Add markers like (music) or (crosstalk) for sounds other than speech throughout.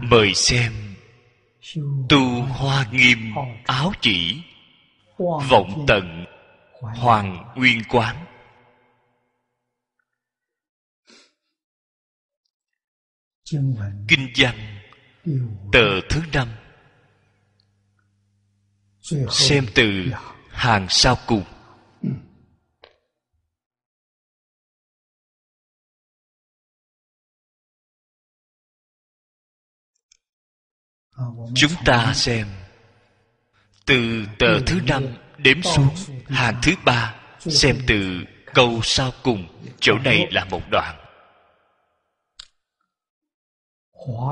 Mời xem. Tu hoa nghiêm áo chỉ. Vọng tận. Hoàng nguyên quán. Kinh văn. Tờ thứ năm. Xem từ hàng sau cùng. Chúng ta xem. Từ tờ thứ năm đếm xuống hàng thứ ba, xem từ câu sau cùng, chỗ này là một đoạn.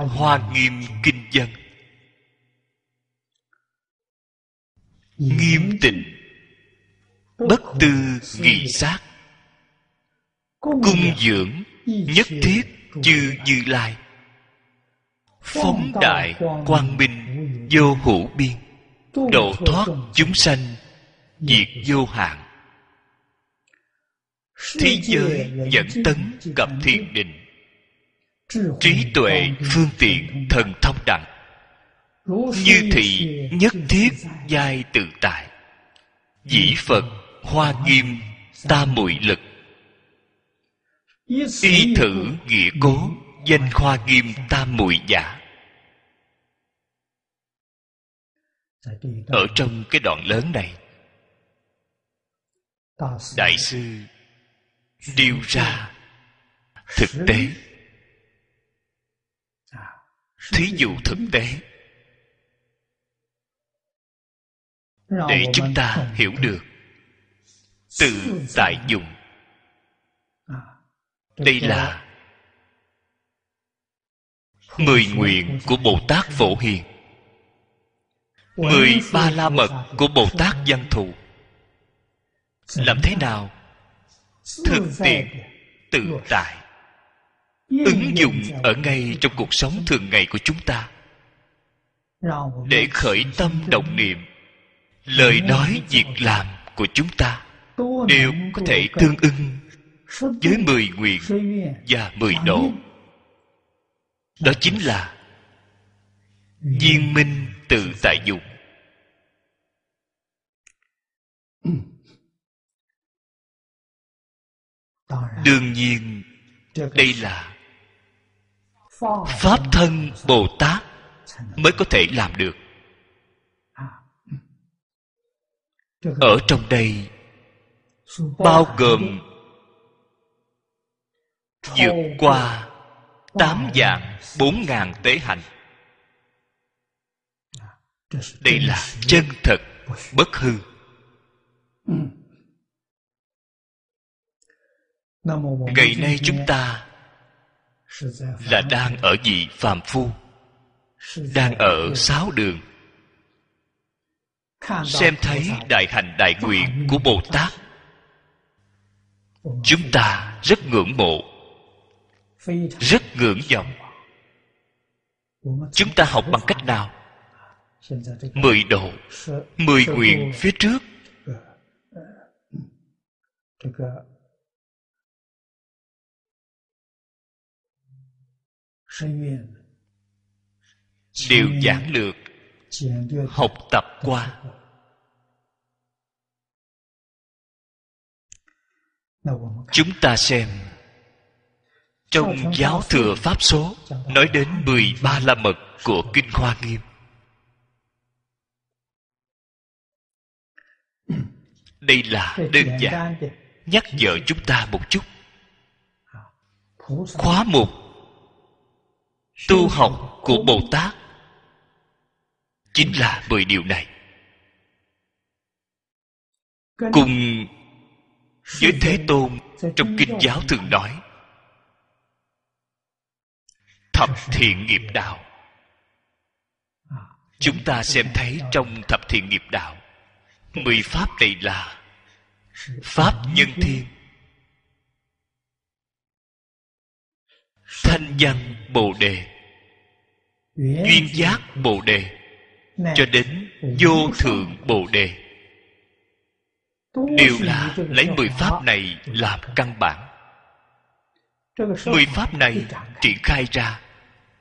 Hoa nghiêm kinh dân. Nghiêm tịnh. Bất tư nghị sát. Cung dưỡng nhất thiết chư như lai phóng đại quang minh vô hữu biên. Độ thoát chúng sanh, diệt vô hạn. Thế giới dẫn tấn cập thiền định trí tuệ phương tiện thần thông đẳng. Như thị nhất thiết giai tự tại. Dĩ phật, hoa nghiêm, ta muội lực. Y thử nghĩa cố, danh hoa nghiêm, ta muội giả. Ở trong cái đoạn lớn này đại sư điêu ra thực tế. Thí dụ thực tế. Để chúng ta hiểu được. Tự tại dụng đây là mười nguyện của bồ tát phổ hiền mười ba la mật của bồ tát văn thù. Làm thế nào? Thực tiện tự tại. Ứng dụng ở ngay trong cuộc sống thường ngày của chúng ta. Để khởi tâm động niệm lời nói việc làm của chúng ta đều có thể tương ưng với mười nguyện và mười độ. đó chính là viên minh tự tại dụng đương nhiên đây là pháp thân bồ tát mới có thể làm được. Ở trong đây bao gồm vượt qua tám dạng bốn ngàn tế hành. Đây là chân thật bất hư ngày nay chúng ta là đang ở vị phàm phu đang ở sáu đường. Xem thấy đại hành đại nguyện của bồ tát. Chúng ta rất ngưỡng mộ. Rất ngưỡng vọng. Chúng ta học bằng cách nào? Mười độ mười nguyện phía trước đều giảng lược. Học tập qua. chúng ta xem. Trong giáo thừa pháp số nói đến mười ba la mật của kinh hoa nghiêm. (clears throat) Đây là đơn giản. nhắc nhở chúng ta một chút. Khóa mục tu học của bồ tát chính là mười điều này. Cùng với thế tôn trong kinh giáo thường nói, thập thiện nghiệp đạo. Chúng ta xem thấy trong thập thiện nghiệp đạo, mười pháp này là pháp nhân thiên. Thanh văn bồ đề. Duyên giác bồ đề. Cho đến vô thượng bồ đề. Đều là lấy mười pháp này làm căn bản. Mười pháp này triển khai ra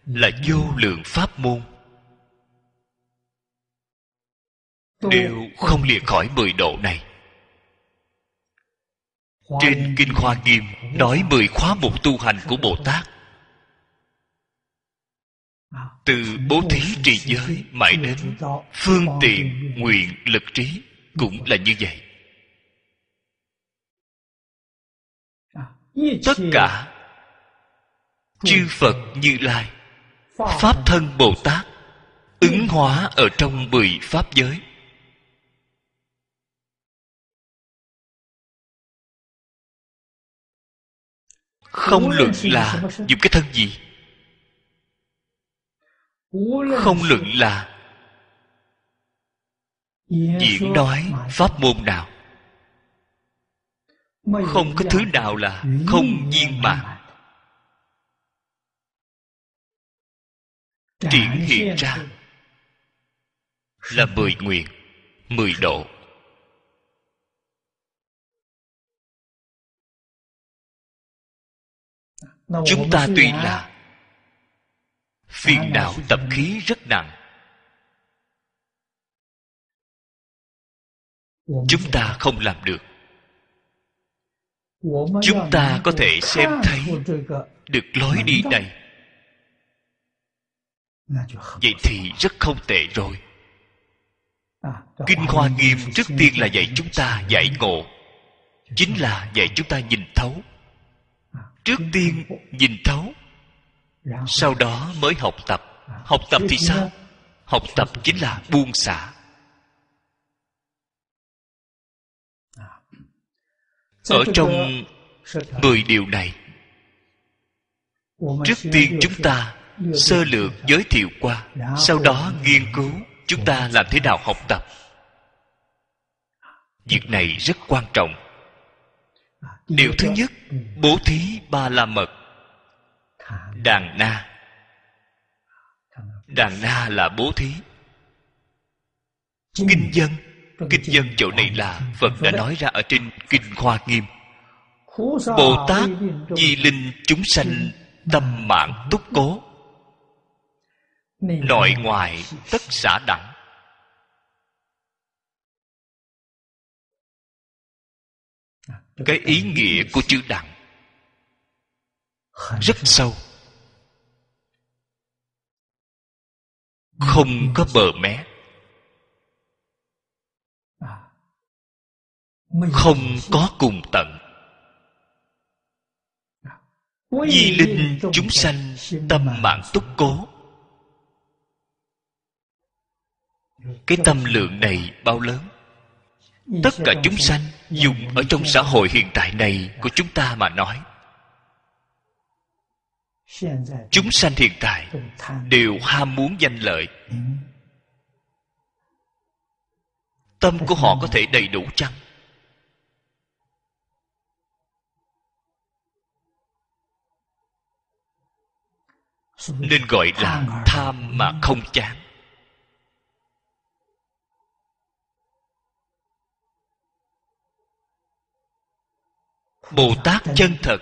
là vô lượng pháp môn. Đều không lìa khỏi mười độ này. Trên kinh khoa nghiêm nói mười khóa mục tu hành của bồ tát từ bố thí trì giới mãi đến phương tiện nguyện lực trí cũng là như vậy. Tất cả chư phật như lai, pháp thân bồ tát ứng hóa ở trong mười pháp giới. Không luận là dùng cái thân gì? Không luận là diễn nói pháp môn nào. Không có thứ nào là không viên mãn. Triển hiện ra là mười nguyện, mười độ. Chúng ta tuy là phiền não tập khí rất nặng. Chúng ta không làm được. Chúng ta có thể xem thấy được lối đi này. Vậy thì rất không tệ rồi. Kinh hoa nghiêm trước tiên là dạy chúng ta giải ngộ. Chính là dạy chúng ta nhìn thấu. Trước tiên nhìn thấu sau đó mới học tập. Học tập thì sao? Học tập chính là buông xả. Ở trong mười điều này trước tiên chúng ta sơ lược giới thiệu qua. Sau đó nghiên cứu chúng ta làm thế nào học tập? Việc này rất quan trọng. Điều thứ nhất bố thí ba la mật đàn na. Đàn na là bố thí. Kinh dân. Kinh dân chỗ này là phật đã nói ra ở trên kinh khoa nghiêm. Bồ tát di linh chúng sanh tâm mạng túc cố. Nội ngoại tất xã đẳng. Cái ý nghĩa của chữ đẳng rất sâu. Không có bờ mé. Không có cùng tận. Di linh chúng sanh tâm mạng túc cố. Cái tâm lượng này bao lớn? Tất cả chúng sanh dùng ở trong xã hội hiện tại này của chúng ta mà nói chúng sanh hiện tại đều ham muốn danh lợi. Tâm của họ có thể đầy đủ chăng? Nên gọi là tham mà không chán. Bồ tát chân thật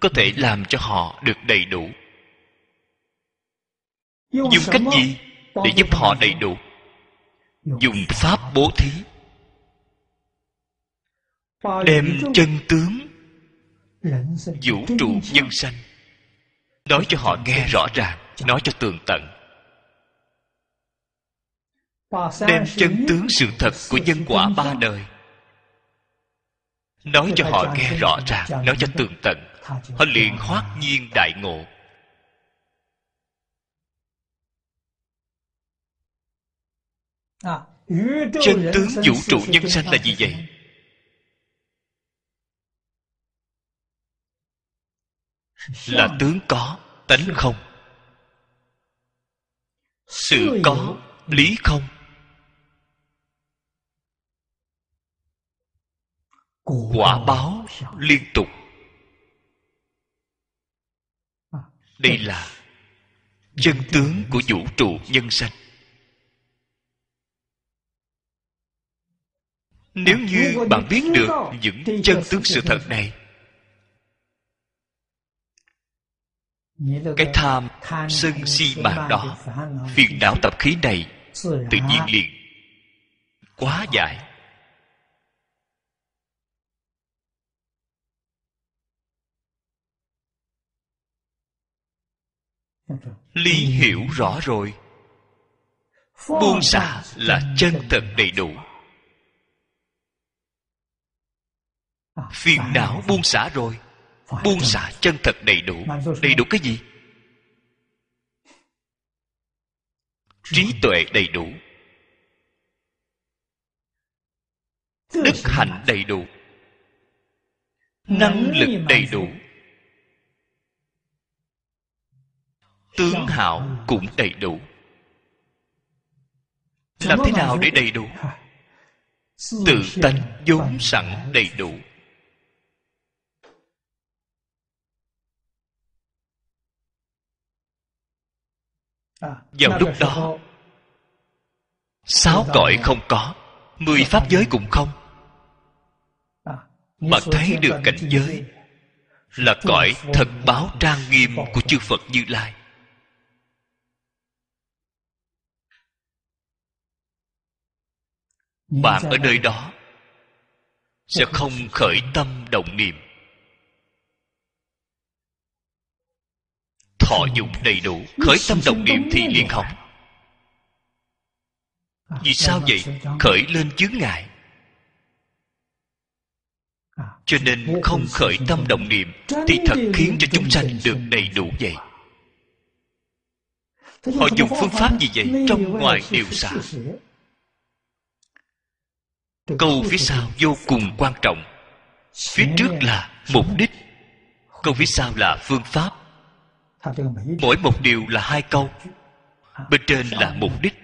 có thể làm cho họ được đầy đủ. Dùng cách gì để giúp họ đầy đủ? Dùng pháp bố thí. Đem chân tướng vũ trụ nhân sanh nói cho họ nghe rõ ràng nói cho tường tận. Đem chân tướng sự thật của nhân quả ba đời. Nói cho họ nghe rõ ràng nói cho tường tận họ liền hoát nhiên đại ngộ. Chân tướng vũ trụ nhân sanh là gì vậy? Là tướng có, tánh không? Sự có, lý không? Quả báo liên tục. Đây là chân tướng của vũ trụ nhân sanh. Nếu như bạn biết được những chân tướng sự thật này, cái tham sân si mạng đó, phiền não tập khí này tự nhiên liền quá giải. Ly hiểu rõ rồi. Buông xả là chân thật đầy đủ. Phiền não buông xả rồi. Buông xả chân thật đầy đủ. Đầy đủ cái gì? Trí tuệ đầy đủ. Đức hạnh đầy đủ. Năng lực đầy đủ. Tướng hảo cũng đầy đủ. Làm thế nào để đầy đủ? Tự tánh vốn sẵn đầy đủ. Vào lúc đó, sáu cõi không có, mười pháp giới cũng không. Bạn thấy được cảnh giới là cõi thật báo trang nghiêm của chư phật như lai. Bạn ở nơi đó sẽ không khởi tâm động niệm. Thọ dụng đầy đủ khởi tâm động niệm thì liền hỏng vì sao vậy? khởi lên chướng ngại. Cho nên không khởi tâm động niệm thì thật khiến cho chúng sanh được đầy đủ vậy. Họ dùng phương pháp gì vậy? Trong ngoài đều xả câu phía sau vô cùng quan trọng. Phía trước là mục đích. Câu phía sau là phương pháp. Mỗi một điều là hai câu. Bên trên là mục đích.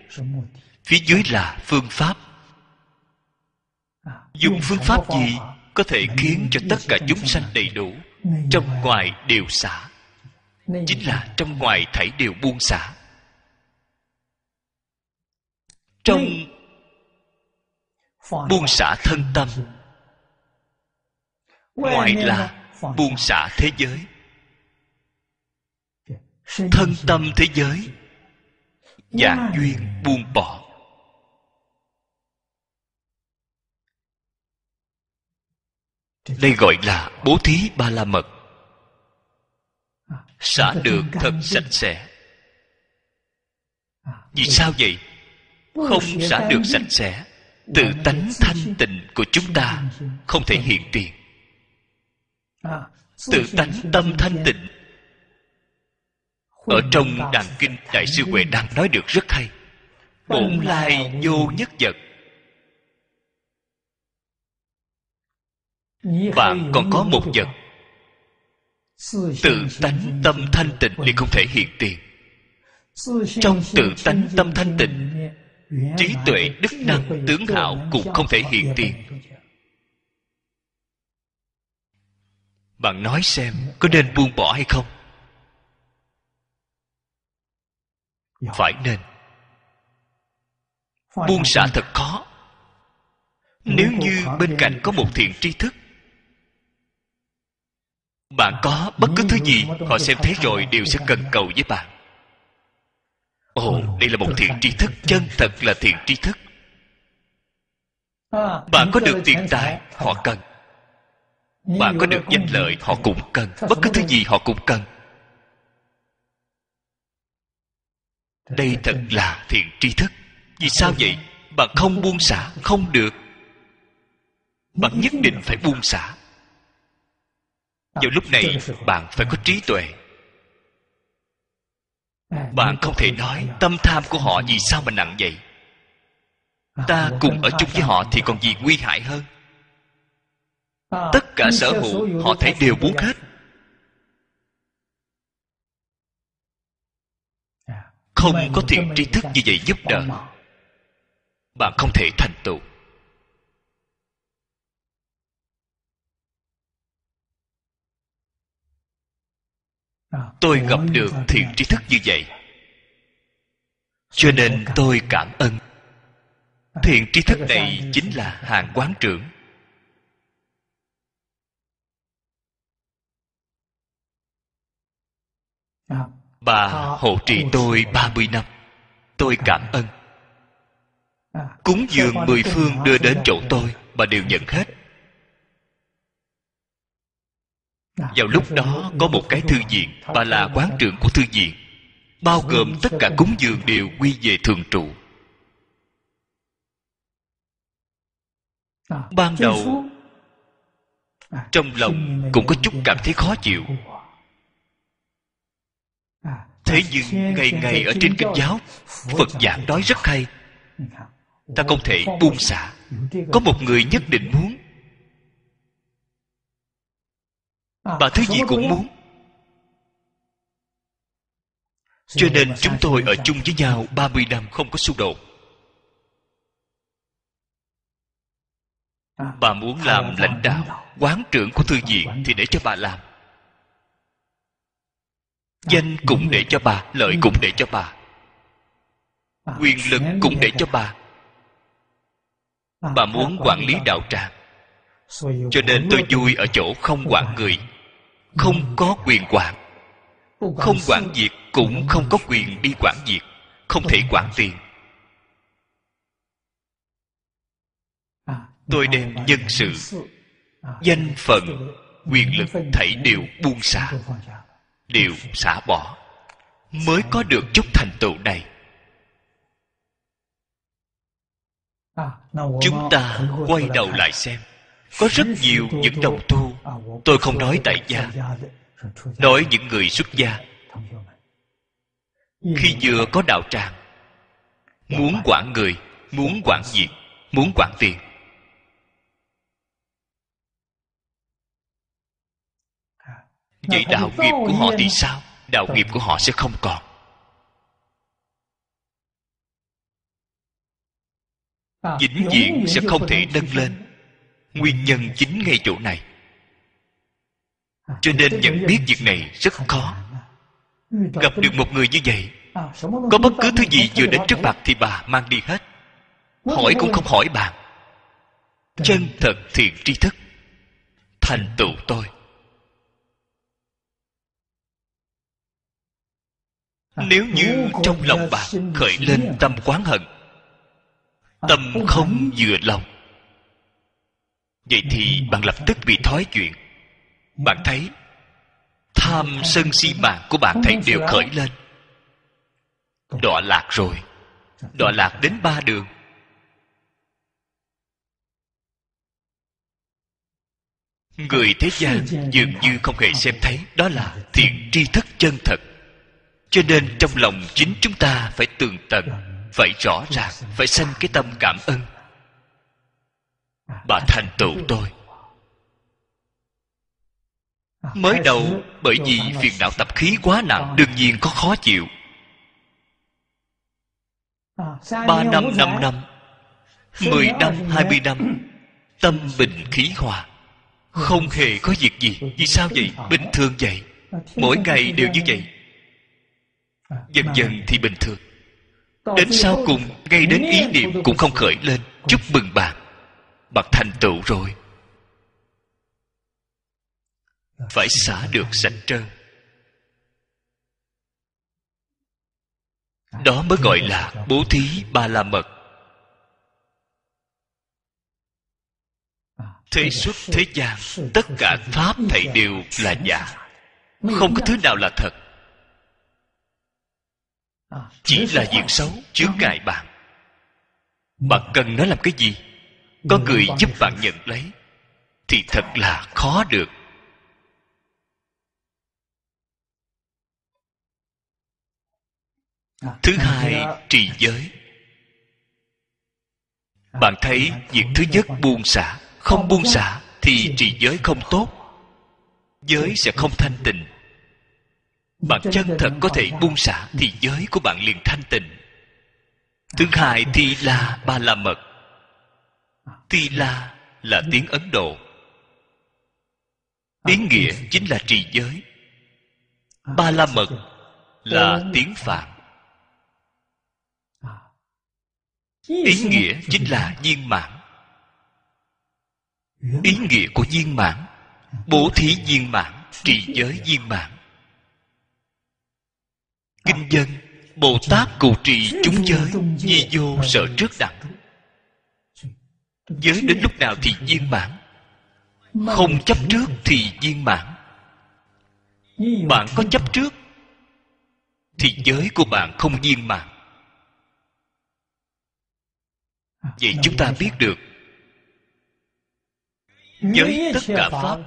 Phía dưới là phương pháp. Dùng phương pháp gì có thể khiến cho tất cả chúng sanh đầy đủ trong ngoài đều xả? Chính là trong ngoài thảy đều buông xả. Trong buông xả thân tâm. Ngoài là buông xả thế giới. Thân tâm thế giới. Dạng duyên buông bỏ. Đây gọi là bố thí ba la mật xả được thật sạch sẽ. Vì sao vậy? Không xả được sạch sẽ tự tánh thanh tịnh của chúng ta không thể hiện tiền. Tự tánh tâm thanh tịnh ở trong đàn kinh đại sư huệ đang nói được rất hay. Bổn lai vô nhất vật. Bạn còn có một vật. Tự tánh tâm thanh tịnh thì không thể hiện tiền. Trong tự tánh tâm thanh tịnh trí tuệ, đức năng, tướng hạo cũng không thể hiện tiền bạn nói xem, có nên buông bỏ hay không? Phải nên. Buông xả thật khó. Nếu như bên cạnh có một thiện tri thức, bạn có bất cứ thứ gì, họ xem thấy rồi đều sẽ cần cầu với bạn ồ đây là một thiện tri thức chân thật là thiện tri thức. Bạn có được tiền tài họ cần. Bạn có được danh lợi họ cũng cần. bất cứ thứ gì họ cũng cần. Đây thật là thiện tri thức. Vì sao vậy? Bạn không buông xả không được. Bạn nhất định phải buông xả. Vào lúc này bạn phải có trí tuệ bạn không thể nói tâm tham của họ vì sao mà nặng vậy. Ta cùng ở chung với họ thì còn gì nguy hại hơn? Tất cả sở hữu, họ thấy đều muốn hết. Không có thiện tri thức như vậy giúp đỡ. Bạn không thể thành tựu. Tôi gặp được thiện tri thức như vậy. Cho nên tôi cảm ơn. Thiện tri thức này chính là hàng quán trưởng. Bà hộ trì tôi 30 năm. Tôi cảm ơn. Cúng dường mười phương đưa đến chỗ tôi, bà đều nhận hết. Vào lúc đó có một cái thư viện bà là quán trưởng của thư viện bao gồm tất cả cúng dường đều quy về thường trụ. Ban đầu trong lòng cũng có chút cảm thấy khó chịu. thế nhưng ngày ngày ở trên kinh giáo phật giảng nói rất hay. Ta không thể buông xả. Có một người nhất định muốn bà thứ gì cũng muốn. Cho nên chúng tôi ở chung với nhau 30 năm không có xung đột bà muốn làm lãnh đạo quán trưởng của thư viện thì để cho bà làm. Danh cũng để cho bà lợi cũng để cho bà. Quyền lực cũng để cho bà. bà. Muốn quản lý đạo. tràng. Cho nên tôi vui ở chỗ không quản người không có quyền quản. Không quản việc cũng không có quyền đi quản việc. Không thể quản tiền. Tôi đem nhân sự, danh phận, quyền lực thảy đều buông xả, đều xả bỏ. Mới có được chút thành tựu này. Chúng ta quay đầu lại xem, có rất nhiều những đồng tu tôi không nói tại gia, nói những người xuất gia. Khi vừa có đạo tràng, muốn quản người, muốn quản việc, muốn quản tiền vậy đạo nghiệp của họ thì sao? Đạo nghiệp của họ sẽ không còn. Vĩnh viễn sẽ không thể nâng lên. Nguyên nhân chính ngay chỗ này cho nên nhận biết việc này rất khó. Gặp được một người như vậy có bất cứ thứ gì vừa đến trước mặt thì bà mang đi hết. Hỏi cũng không hỏi bạn chân thật thiện tri thức. Thành tựu tôi. Nếu như trong lòng bạn khởi lên tâm quán hận tâm không vừa lòng vậy thì bạn lập tức bị thói chuyện bạn thấy, tham sân si mạng của bạn thấy đều khởi lên. Đọa lạc rồi, đọa lạc đến ba đường. Người thế gian dường như không hề xem thấy đó là thiện tri thức chân thật. Cho nên trong lòng chính chúng ta phải tường tận, phải rõ ràng, phải sanh cái tâm cảm ơn. Bà thành tựu tôi mới đầu bởi vì phiền não tập khí quá nặng đương nhiên có khó chịu. Ba năm năm năm mười năm hai mươi năm tâm bình khí hòa. Không hề có việc gì. Vì sao vậy? bình thường vậy. Mỗi ngày đều như vậy. Dần dần thì bình thường. Đến sau cùng ngay đến ý niệm cũng không khởi lên. chúc mừng bạn. Bạn thành tựu rồi phải xả được sạch trơn. Đó mới gọi là bố thí ba la mật thế xuất thế gian, tất cả pháp thầy đều là giả. Không có thứ nào là thật. Chỉ là việc xấu, chướng ngại bạn. Bạn cần nó làm cái gì? Có người giúp bạn nhận lấy, thì thật là khó được. Thứ hai, trì giới. Bạn thấy việc thứ nhất buông xả, không buông xả thì trì giới không tốt. Giới sẽ không thanh tịnh. Bạn chân thật có thể buông xả thì giới của bạn liền thanh tịnh. Thứ hai thì là ba la mật. Ti La là tiếng Ấn Độ. Ý nghĩa chính là trì giới. Ba La Mật là tiếng Phạn. Ý nghĩa chính là viên mãn. Ý nghĩa của viên mãn, Bố thí viên mãn, Trì giới viên mãn. Kinh dân, Bồ Tát cụ trì chúng giới, Di vô sợ trước đẳng. Giới đến lúc nào thì viên mãn, Không chấp trước thì viên mãn. Bạn có chấp trước Thì giới của bạn không viên mãn. Vậy chúng ta biết được với tất cả Pháp,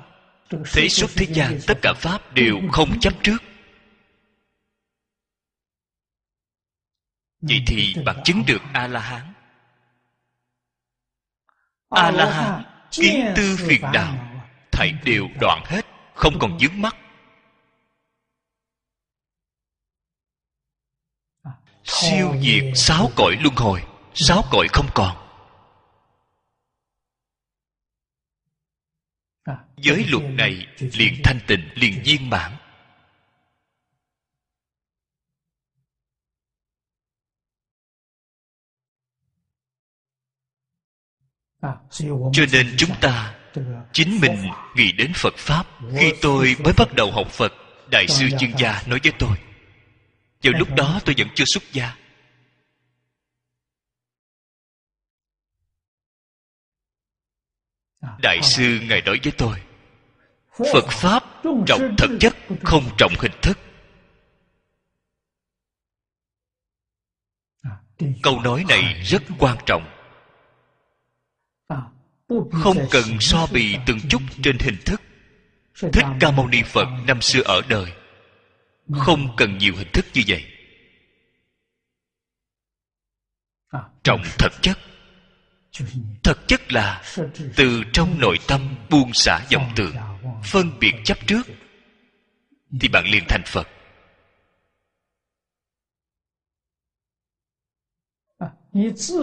Thế xuất thế gian, tất cả Pháp đều không chấp trước. Vậy thì bạn chứng được A-la-hán. A la hán kiến tư phiền đạo thảy đều đoạn hết, không còn dướng mắt. Siêu diệt sáu cõi luân hồi sáu cõi không còn. Giới luật này liền thanh tịnh liền viên mãn. Cho nên chúng ta chính mình nghĩ đến phật pháp khi tôi mới bắt đầu học phật đại sư chuyên gia nói với tôi. Vào lúc đó tôi vẫn chưa xuất gia đại sư ngài nói với tôi phật pháp trọng thực chất không trọng hình thức. Câu nói này rất quan trọng. Không cần so bì từng chút trên hình thức. Thích ca mâu ni phật năm xưa ở đời. Không cần nhiều hình thức như vậy. Trọng thật chất thật chất là từ trong nội tâm buông xả vọng tưởng, phân biệt chấp trước. Thì bạn liền thành phật.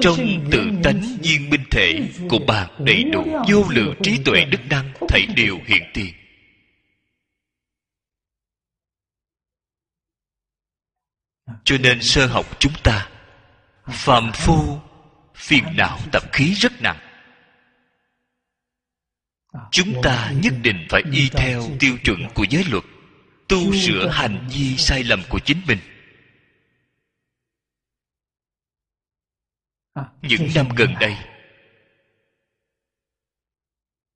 Trong tự tánh viên minh thể của bạn đầy đủ vô lượng trí tuệ đức năng thảy đều hiện tiền. Cho nên sơ học chúng ta, phàm phu phiền não tập khí rất nặng. Chúng ta nhất định phải y theo tiêu chuẩn của giới luật, tu sửa hành vi sai lầm của chính mình. Những năm gần đây,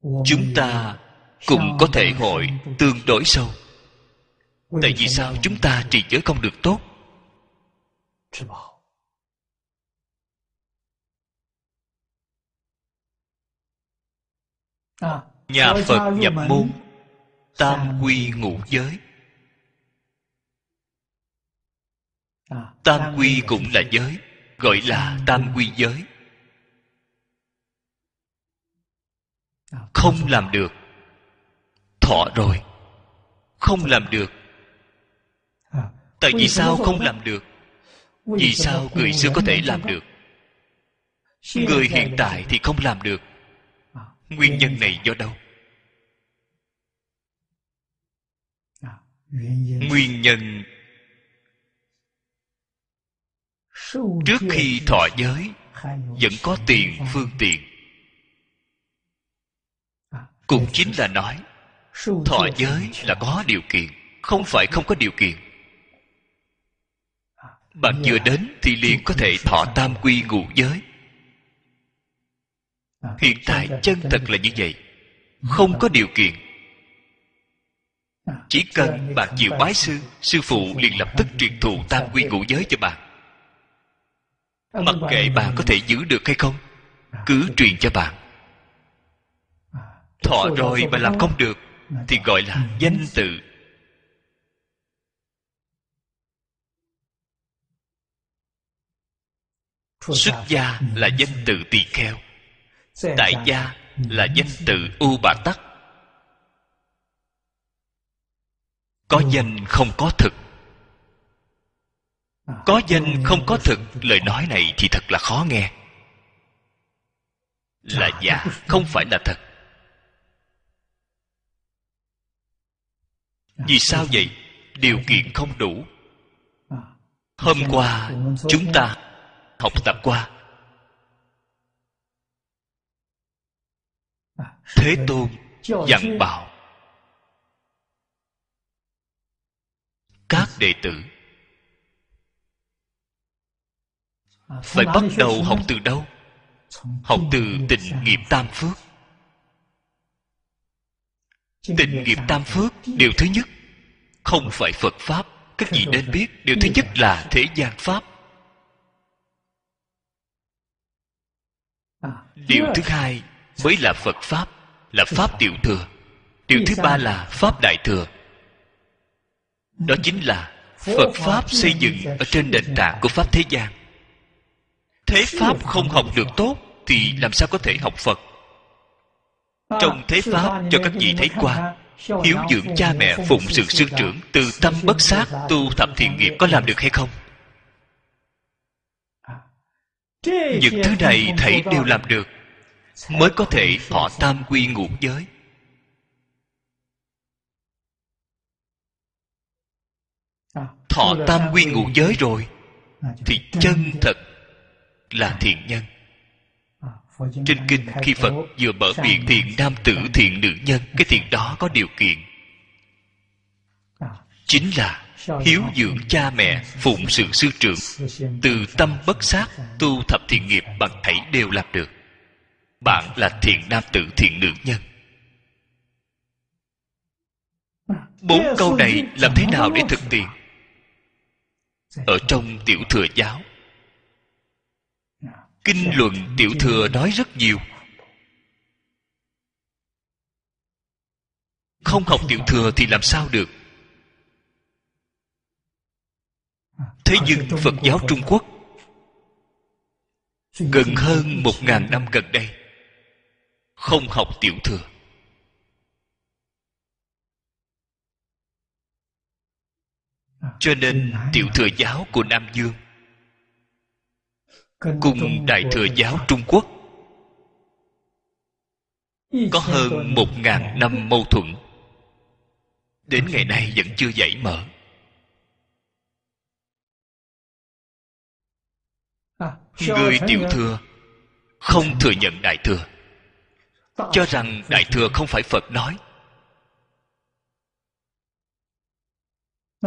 chúng ta cũng có thể hội tương đối sâu. Tại vì sao chúng ta trì giới không được tốt? Nhà phật nhập môn tam quy ngũ giới. Tam quy cũng là giới gọi là tam quy giới. Không làm được thọ rồi. Không làm được. Tại vì sao không làm được? Vì sao người xưa có thể làm được? Người hiện tại thì không làm được nguyên nhân này do đâu? Nguyên nhân. Trước khi thọ giới vẫn có tiền phương tiện. Cũng chính là nói thọ giới là có điều kiện không phải không có điều kiện. Bạn vừa đến thì liền có thể thọ tam quy ngũ giới hiện tại chân thật là như vậy. Không có điều kiện. Chỉ cần bạn chịu bái sư sư phụ liền lập tức truyền thụ tam quy ngũ giới cho bạn mặc kệ bạn có thể giữ được hay không cứ truyền cho bạn thọ rồi mà làm không được thì gọi là danh tự xuất gia là danh tự tỳ kheo tại gia là danh tự u bà tắc có danh không có thực. Có danh không có thực lời nói này thì thật là khó nghe. Là giả không phải là thật. Vì sao vậy? điều kiện không đủ. Hôm qua chúng ta học tập qua thế tôn dặn bảo các đệ tử phải bắt đầu học từ đâu? Học từ tịnh nghiệp tam phước. Tịnh nghiệp tam phước. Điều thứ nhất không phải phật pháp các vị nên biết. Điều thứ nhất là thế gian pháp. Điều thứ hai mới là phật pháp, là pháp tiểu thừa. Điều thứ ba là pháp đại thừa. Đó chính là phật pháp xây dựng ở trên nền tảng của pháp thế gian. Thế pháp không học được tốt thì làm sao có thể học phật? Trong thế pháp, cho các vị thấy qua, hiếu dưỡng cha mẹ phụng sự sư trưởng từ tâm bất sát tu thập thiện nghiệp có làm được hay không? Những thứ này thầy đều làm được mới có thể thọ tam quy ngũ giới. Thọ tam quy ngũ giới rồi thì chân thật là thiện nhân. Trên kinh khi phật vừa mở miệng thiện nam tử thiện nữ nhân cái thiện đó có điều kiện. Chính là hiếu dưỡng cha mẹ phụng sự sư trưởng. từ tâm bất sát tu thập thiện nghiệp bằng thảy đều làm được bạn là thiện nam tử thiện nữ nhân. Bốn câu này làm thế nào để thực hiện? Ở trong tiểu thừa giáo, kinh luận tiểu thừa nói rất nhiều. Không học tiểu thừa thì làm sao được? Thế nhưng phật giáo trung quốc, gần hơn một ngàn năm gần đây không học tiểu thừa. Cho nên tiểu thừa giáo của nam dương cùng đại thừa giáo trung quốc có hơn một ngàn năm mâu thuẫn, đến ngày nay vẫn chưa giải mở. Người tiểu thừa không thừa nhận đại thừa cho rằng đại thừa không phải phật nói.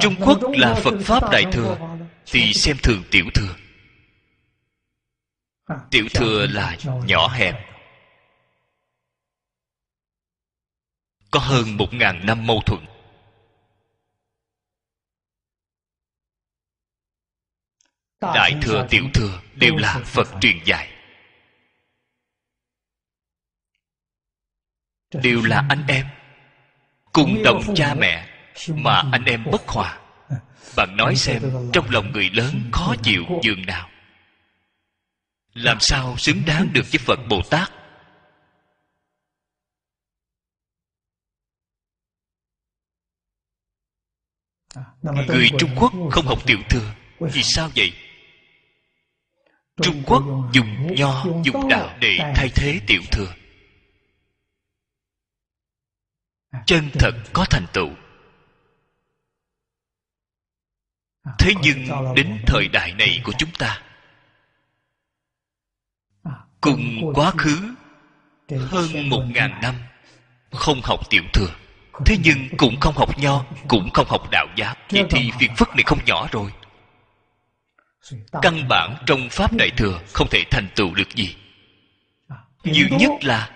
Trung quốc là phật pháp đại thừa thì xem thường tiểu thừa. Tiểu thừa là nhỏ hẹp. Có hơn một ngàn năm mâu thuẫn. Đại thừa tiểu thừa đều là phật. truyền dạy đều là anh em. Cùng đồng cha mẹ mà anh em bất hòa. Bạn nói xem, trong lòng người lớn khó chịu dường nào. Làm sao xứng đáng được với phật bồ tát? Người trung quốc không học tiểu thừa vì sao vậy? Trung quốc dùng nho, dùng đạo để thay thế tiểu thừa. Chân thật có thành tựu. Thế nhưng đến thời đại này của chúng ta cùng quá khứ hơn một ngàn năm không học tiểu thừa. Thế nhưng cũng không học nho cũng không học đạo giáo vậy thì việc phất này không nhỏ rồi. căn bản trong pháp đại thừa không thể thành tựu được gì. Nhiều nhất là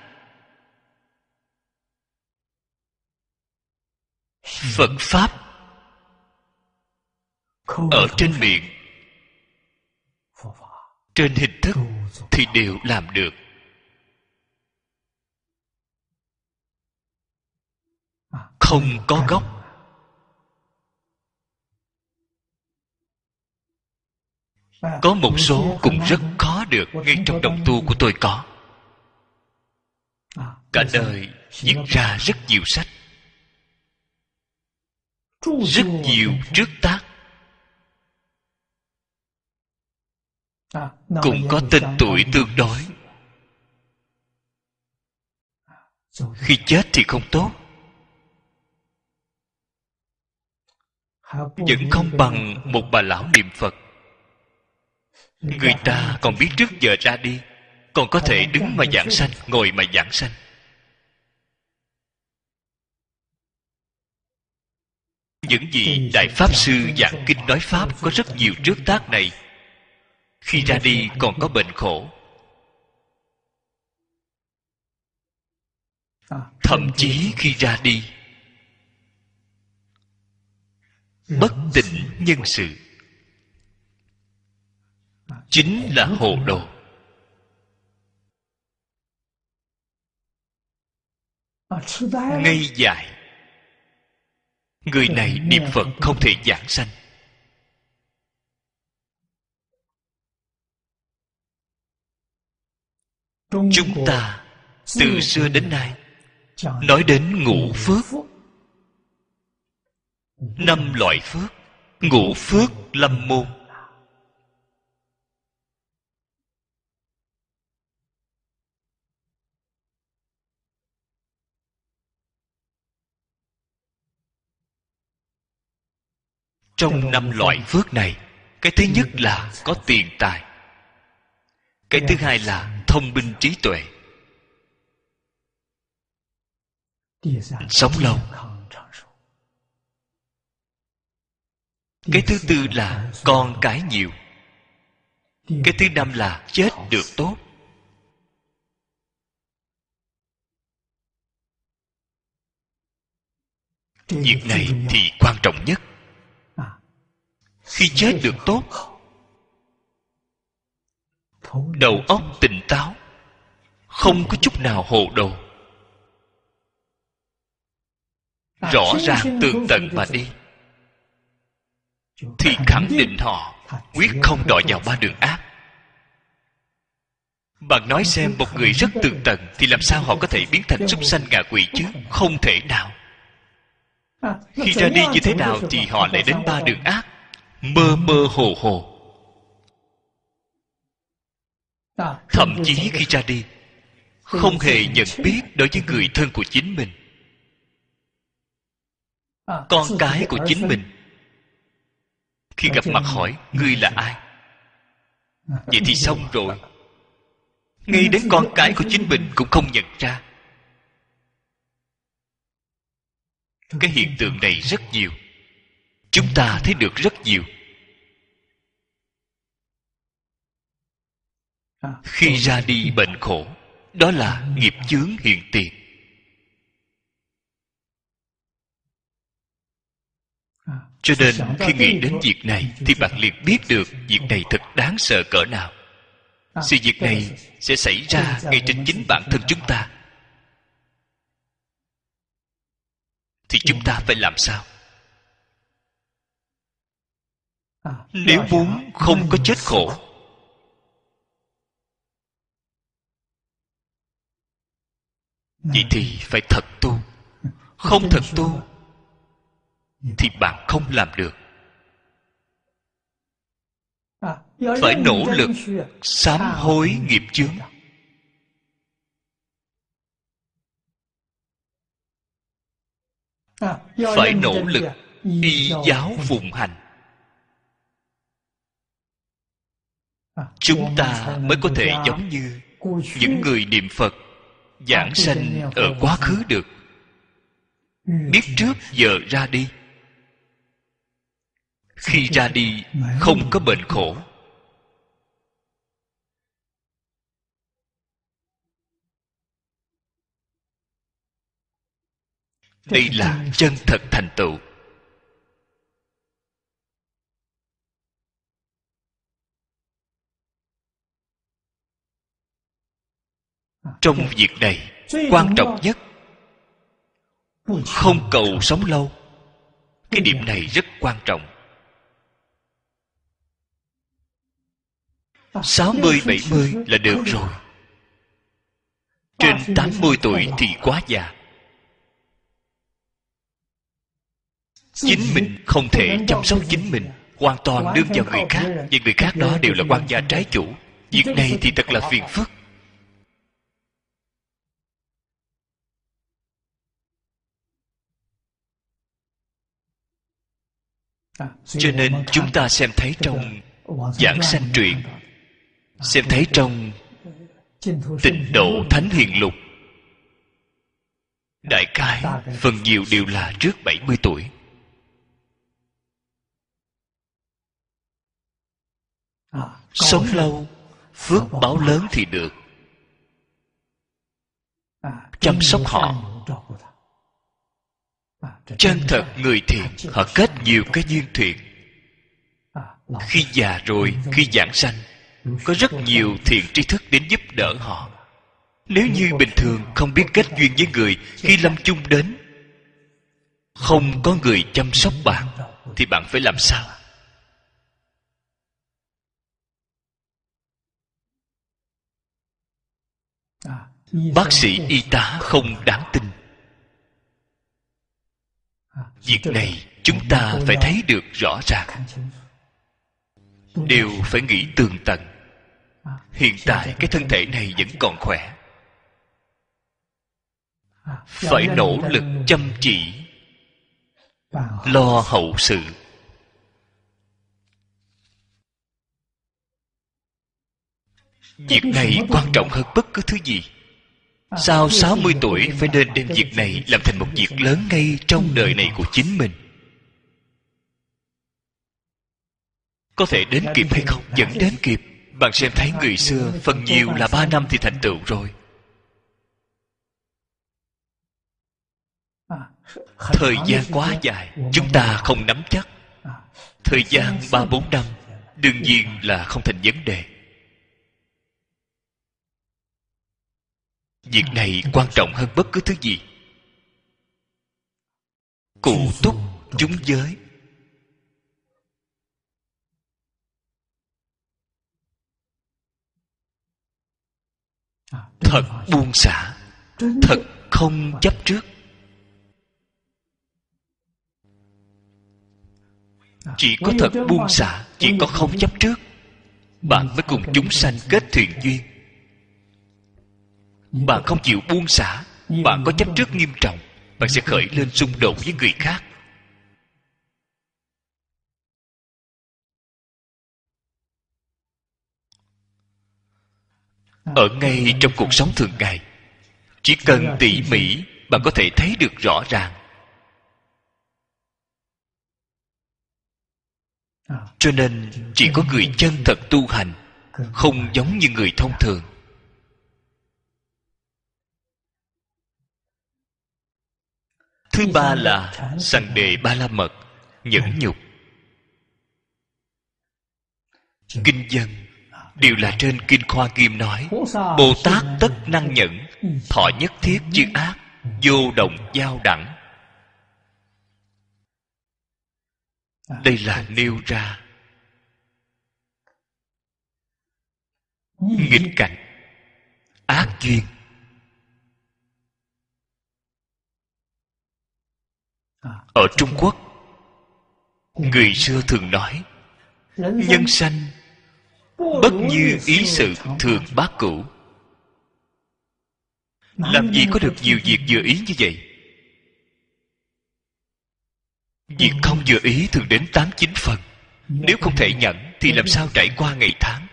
phật pháp ở trên miệng. Trên hình thức thì đều làm được. Không có gốc. có một số cũng rất khó được ngay trong đồng tu của tôi có. Cả đời viết ra rất nhiều sách rất nhiều trước tác. Cũng có tên tuổi tương đối. Khi chết thì không tốt. Vẫn không bằng một bà lão niệm phật. Người ta còn biết trước giờ ra đi còn có thể đứng mà giảng sanh ngồi mà giảng sanh những gì đại pháp sư giảng kinh nói pháp có rất nhiều trước tác này. Khi ra đi còn có bệnh khổ. Thậm chí khi ra đi, bất tỉnh nhân sự. Chính là hồ đồ. Ngây dại người này niệm phật không thể giảng sanh. Chúng ta từ xưa đến nay nói đến ngũ phước. năm loại phước ngũ phước lâm môn trong năm loại phước này cái thứ nhất là có tiền tài. Cái thứ hai là thông minh trí tuệ. Sống lâu. Cái thứ tư là con cái nhiều. Cái thứ năm là chết được tốt. Việc này thì quan trọng nhất khi chết được tốt, đầu óc tỉnh táo, không có chút nào hồ đồ. Rõ ràng tường tận mà đi, thì khẳng định họ quyết không đọa vào ba đường ác. Bạn nói xem một người rất tường tận thì làm sao họ có thể biến thành súc sanh ngạ quỷ chứ? Không thể nào. Khi ra đi như thế nào thì họ lại đến ba đường ác mơ mơ hồ hồ. Thậm chí khi ra đi không hề nhận biết đối với người thân của chính mình. Con cái của chính mình. Khi gặp mặt hỏi ngươi là ai? Vậy thì xong (laughs) rồi. Ngay đến con cái của chính mình cũng không nhận ra. Cái hiện tượng này rất nhiều. Chúng ta thấy được rất nhiều khi ra đi bệnh khổ, đó là nghiệp chướng hiện tiền. Cho nên khi nghĩ đến việc này thì bạn liền biết được việc này thật đáng sợ cỡ nào. Sự việc này sẽ xảy ra ngay trên chính bản thân chúng ta. Thì chúng ta phải làm sao? Nếu muốn không có chết khổ vậy thì phải thật tu. Không thật tu thì bạn không làm được. Phải nỗ lực sám hối nghiệp chướng. Phải nỗ lực y giáo phụng hành. Chúng ta mới có thể giống như những người niệm phật giảng sanh ở quá khứ được. Biết trước giờ ra đi. Khi ra đi không có bệnh khổ. Đây là chân thật thành tựu trong việc này quan trọng nhất không cầu sống lâu. Cái điểm này rất quan trọng. Sáu mươi bảy mươi là được rồi. Trên tám mươi tuổi thì quá già. Chính mình không thể chăm sóc chính mình hoàn toàn nương vào người khác và người khác đó đều là quan gia trái chủ. Việc này thì thật là phiền phức cho nên chúng ta xem thấy trong giảng sanh truyện xem thấy trong tịnh độ thánh hiền lục đại khái phần nhiều đều là trước 70 tuổi. Sống lâu phước báo lớn thì được. Chăm sóc họ chân thật người thiện họ kết nhiều cái duyên thiện. Khi già rồi, khi giảng sanh, có rất nhiều thiện tri thức đến giúp đỡ họ. Nếu như bình thường không biết kết duyên với người khi lâm chung đến, không có người chăm sóc bạn, thì bạn phải làm sao? Bác sĩ y tá không đáng tin việc này chúng ta phải thấy được rõ ràng. đều phải nghĩ tường tận. Hiện tại cái thân thể này vẫn còn khỏe. Phải nỗ lực chăm chỉ lo hậu sự. Việc này quan trọng hơn bất cứ thứ gì sau 60 tuổi phải nên đem việc này làm thành một việc lớn ngay trong đời này của chính mình. Có thể đến kịp hay không? vẫn đến kịp. Bạn xem thấy người xưa phần nhiều là ba năm thì thành tựu rồi. Thời gian quá dài chúng ta không nắm chắc. Thời gian ba bốn năm đương nhiên là không thành vấn đề việc này quan trọng hơn bất cứ thứ gì. Cụ túc chúng giới. Thật buông xả, thật không chấp trước. Chỉ có thật buông xả, chỉ có không chấp trước. Bạn mới cùng chúng sanh kết thuyền duyên bạn không chịu buông xả bạn có chấp trước nghiêm trọng, bạn sẽ khởi lên xung đột với người khác. Ở ngay trong cuộc sống thường ngày, chỉ cần tỉ mỉ, bạn có thể thấy được rõ ràng. Cho nên, chỉ có người chân thật tu hành, không giống như người thông thường. Thứ ba là sằng đề ba la mật, nhẫn nhục. Kinh dân đều là trên kinh khoa nghiêm nói, bồ tát tất năng nhẫn, thọ nhất thiết chư ác, vô đồng giao đẳng. Đây là nêu ra nghịch cảnh, ác duyên. Ở trung quốc, người xưa thường nói, nhân sanh bất như ý sự thường bác cửu làm gì có được nhiều việc vừa ý như vậy? Việc không vừa ý thường đến tám chín phần. Nếu không thể nhận thì làm sao trải qua ngày tháng?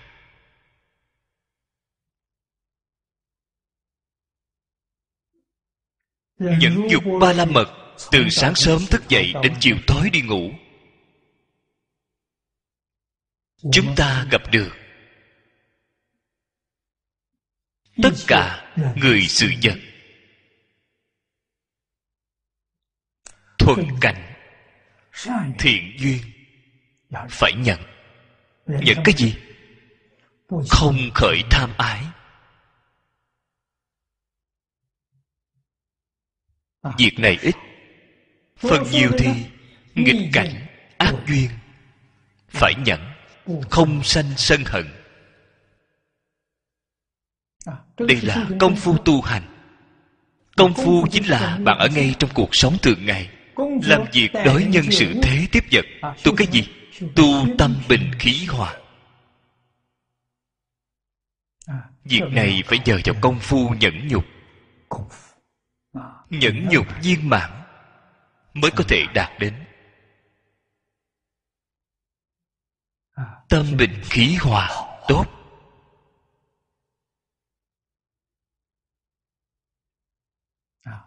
Nhẫn dục ba la mật từ sáng sớm thức dậy đến chiều tối đi ngủ, chúng ta gặp được tất cả người sự vật. Thuận cảnh, thiện duyên, phải nhận. Nhận cái gì? Không khởi tham ái. Việc này ít phần nhiều thì nghịch cảnh, ác duyên. Phải nhẫn, không sanh sân hận. Đây là công phu tu hành. Công phu chính là bạn ở ngay trong cuộc sống thường ngày. Làm việc đối nhân sự thế tiếp vật. Tu cái gì? Tu tâm bình khí hòa. Việc này phải nhờ vào công phu nhẫn nhục. Nhẫn nhục viên mãn mới có thể đạt đến. Tâm bình khí hòa tốt.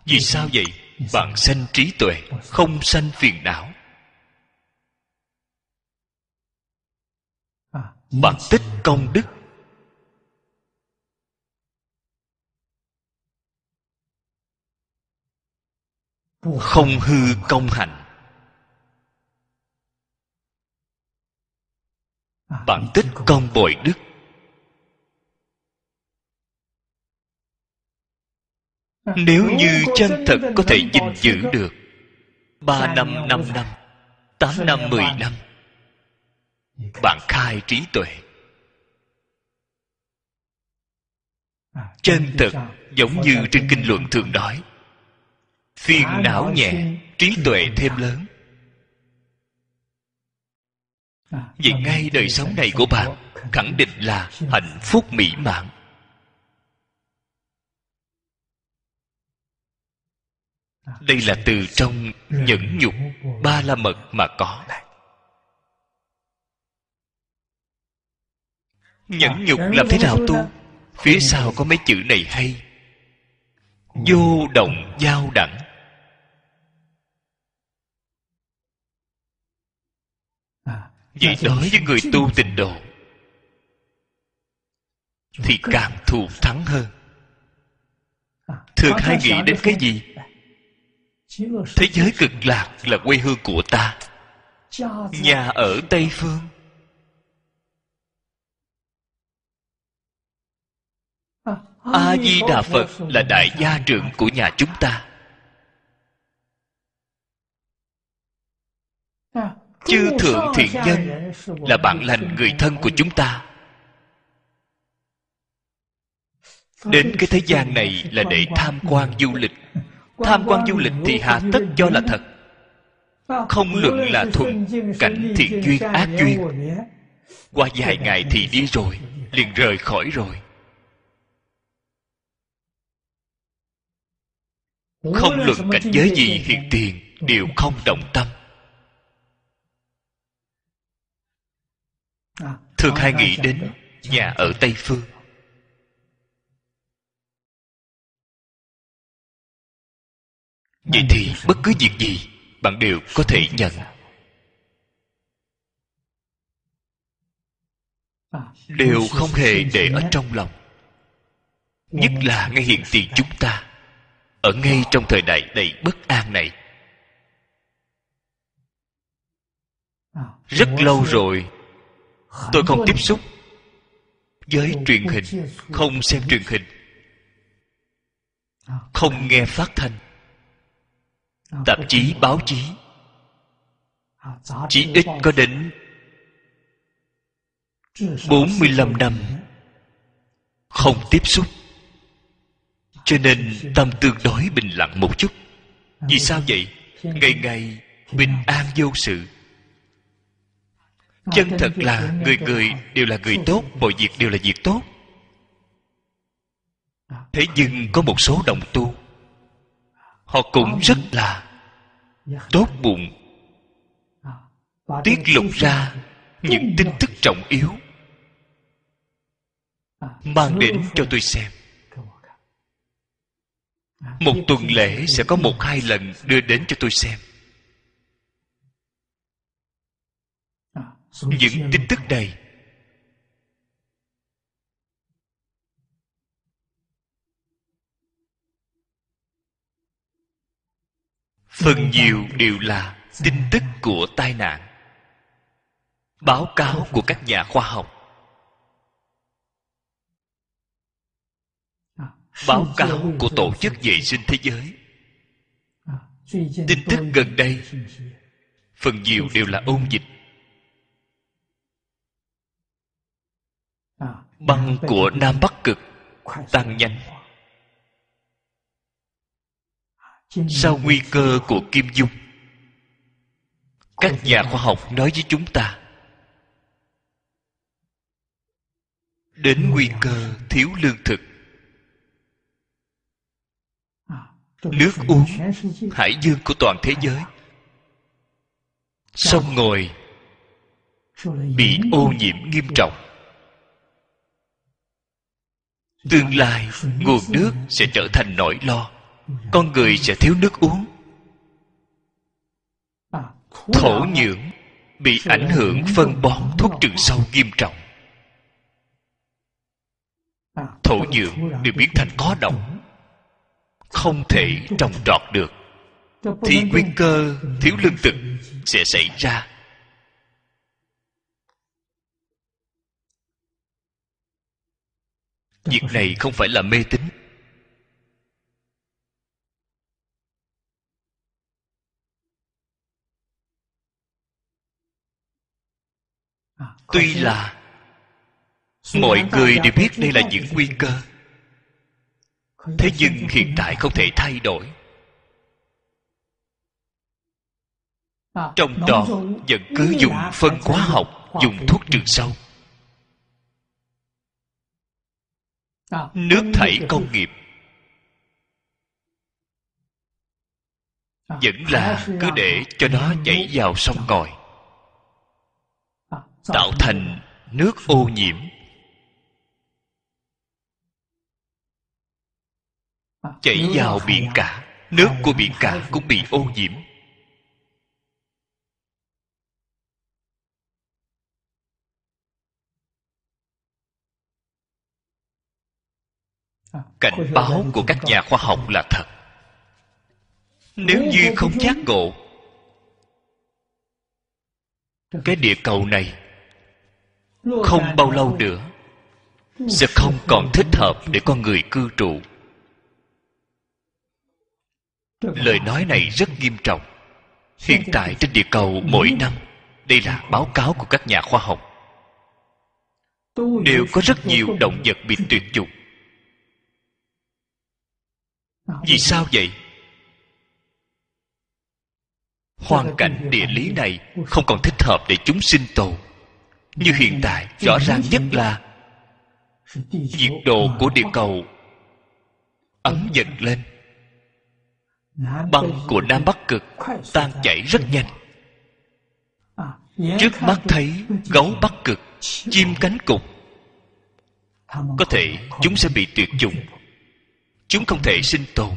Vì sao vậy? Bạn sanh trí tuệ không sanh phiền não. Bạn tích công đức không hư công hạnh. Bạn tích công bội đức. Nếu như chân thật có thể gìn giữ được, ba năm năm năm, tám năm, mười năm, bạn khai trí tuệ. Chân thật giống như trên kinh luận thường nói phiền não nhẹ trí tuệ thêm lớn. Vì ngay đời sống này của bạn khẳng định là hạnh phúc mỹ mãn. Đây là từ trong nhẫn nhục ba la mật mà có. Nhẫn nhục làm thế nào tu? phía sau có mấy chữ này hay. Vô động giao đẳng Vậy đối với người tu tịnh độ Thì càng thù thắng hơn. Thường hay nghĩ đến cái gì? Thế giới cực lạc là quê hương của ta. Nhà ở Tây Phương. A di đà phật là đại gia trưởng của nhà chúng ta chư thượng thiện nhân là bạn lành người thân của chúng ta. Đến cái thế gian này là để tham quan du lịch. Tham quan du lịch thì hạ tất cho là thật. Không luận là thuận, cảnh thiện duyên ác duyên. Qua vài ngày thì đi rồi, liền rời khỏi rồi. Không luận cảnh giới gì hiện tiền đều không động tâm. Thường hay nghĩ đến nhà ở tây phương? Vậy thì bất cứ việc gì bạn đều có thể nhận. Đều không hề để ở trong lòng. Nhất là ngay hiện tiền chúng ta. Ở ngay trong thời đại đầy bất an này. Rất lâu rồi tôi không tiếp xúc với truyền hình không xem truyền hình không nghe phát thanh. Tạp chí báo chí chỉ ít có đến 45 năm không tiếp xúc. Cho nên tâm tương đối bình lặng một chút. Vì sao vậy? ngày ngày bình an vô sự chân thật là người người đều là người tốt mọi việc đều là việc tốt. Thế nhưng có một số đồng tu họ cũng rất là tốt bụng. Tiết lộ ra những tin tức trọng yếu mang đến cho tôi xem. Một tuần lễ sẽ có một hai lần đưa đến cho tôi xem những tin tức này. Phần nhiều đều là tin tức của tai nạn. Báo cáo của các nhà khoa học. Báo cáo của tổ chức vệ sinh thế giới. Tin tức gần đây. Phần nhiều đều là ôn dịch băng của nam bắc cực tăng nhanh. Sau nguy cơ của kim dung các nhà khoa học nói với chúng ta đến nguy cơ thiếu lương thực. Nước uống hải dương của toàn thế giới. Sông ngồi bị ô nhiễm nghiêm trọng tương lai nguồn nước sẽ trở thành nỗi lo, con người sẽ thiếu nước uống. Thổ nhưỡng bị ảnh hưởng phân bón thuốc trừ sâu nghiêm trọng. Thổ nhưỡng đều biến thành có độc, không thể trồng trọt được. Thì nguy cơ thiếu lương thực sẽ xảy ra. Việc này không phải là mê tín. Tuy là mọi người đều biết đây là những nguy cơ. Thế nhưng hiện tại không thể thay đổi. Trong đó, vẫn cứ dùng phân hóa học, dùng thuốc trừ sâu. Nước thải công nghiệp. Vẫn là cứ để cho nó chảy vào sông ngòi tạo thành nước ô nhiễm. Chảy vào biển cả. Nước của biển cả cũng bị ô nhiễm cảnh báo của các nhà khoa học là thật. Nếu như không giác ngộ cái địa cầu này không bao lâu nữa sẽ không còn thích hợp để con người cư trụ lời nói này rất nghiêm trọng. Hiện tại trên địa cầu mỗi năm đây là báo cáo của các nhà khoa học. Đều có rất nhiều động vật bị tuyệt chủng vì sao vậy? Hoàn cảnh địa lý này không còn thích hợp để chúng sinh tồn. Như hiện tại, rõ ràng nhất là nhiệt độ của địa cầu ấm dần lên. Băng của nam bắc cực tan chảy rất nhanh. Trước mắt thấy gấu bắc cực, chim cánh cụt. Có thể chúng sẽ bị tuyệt chủng chúng không thể sinh tồn.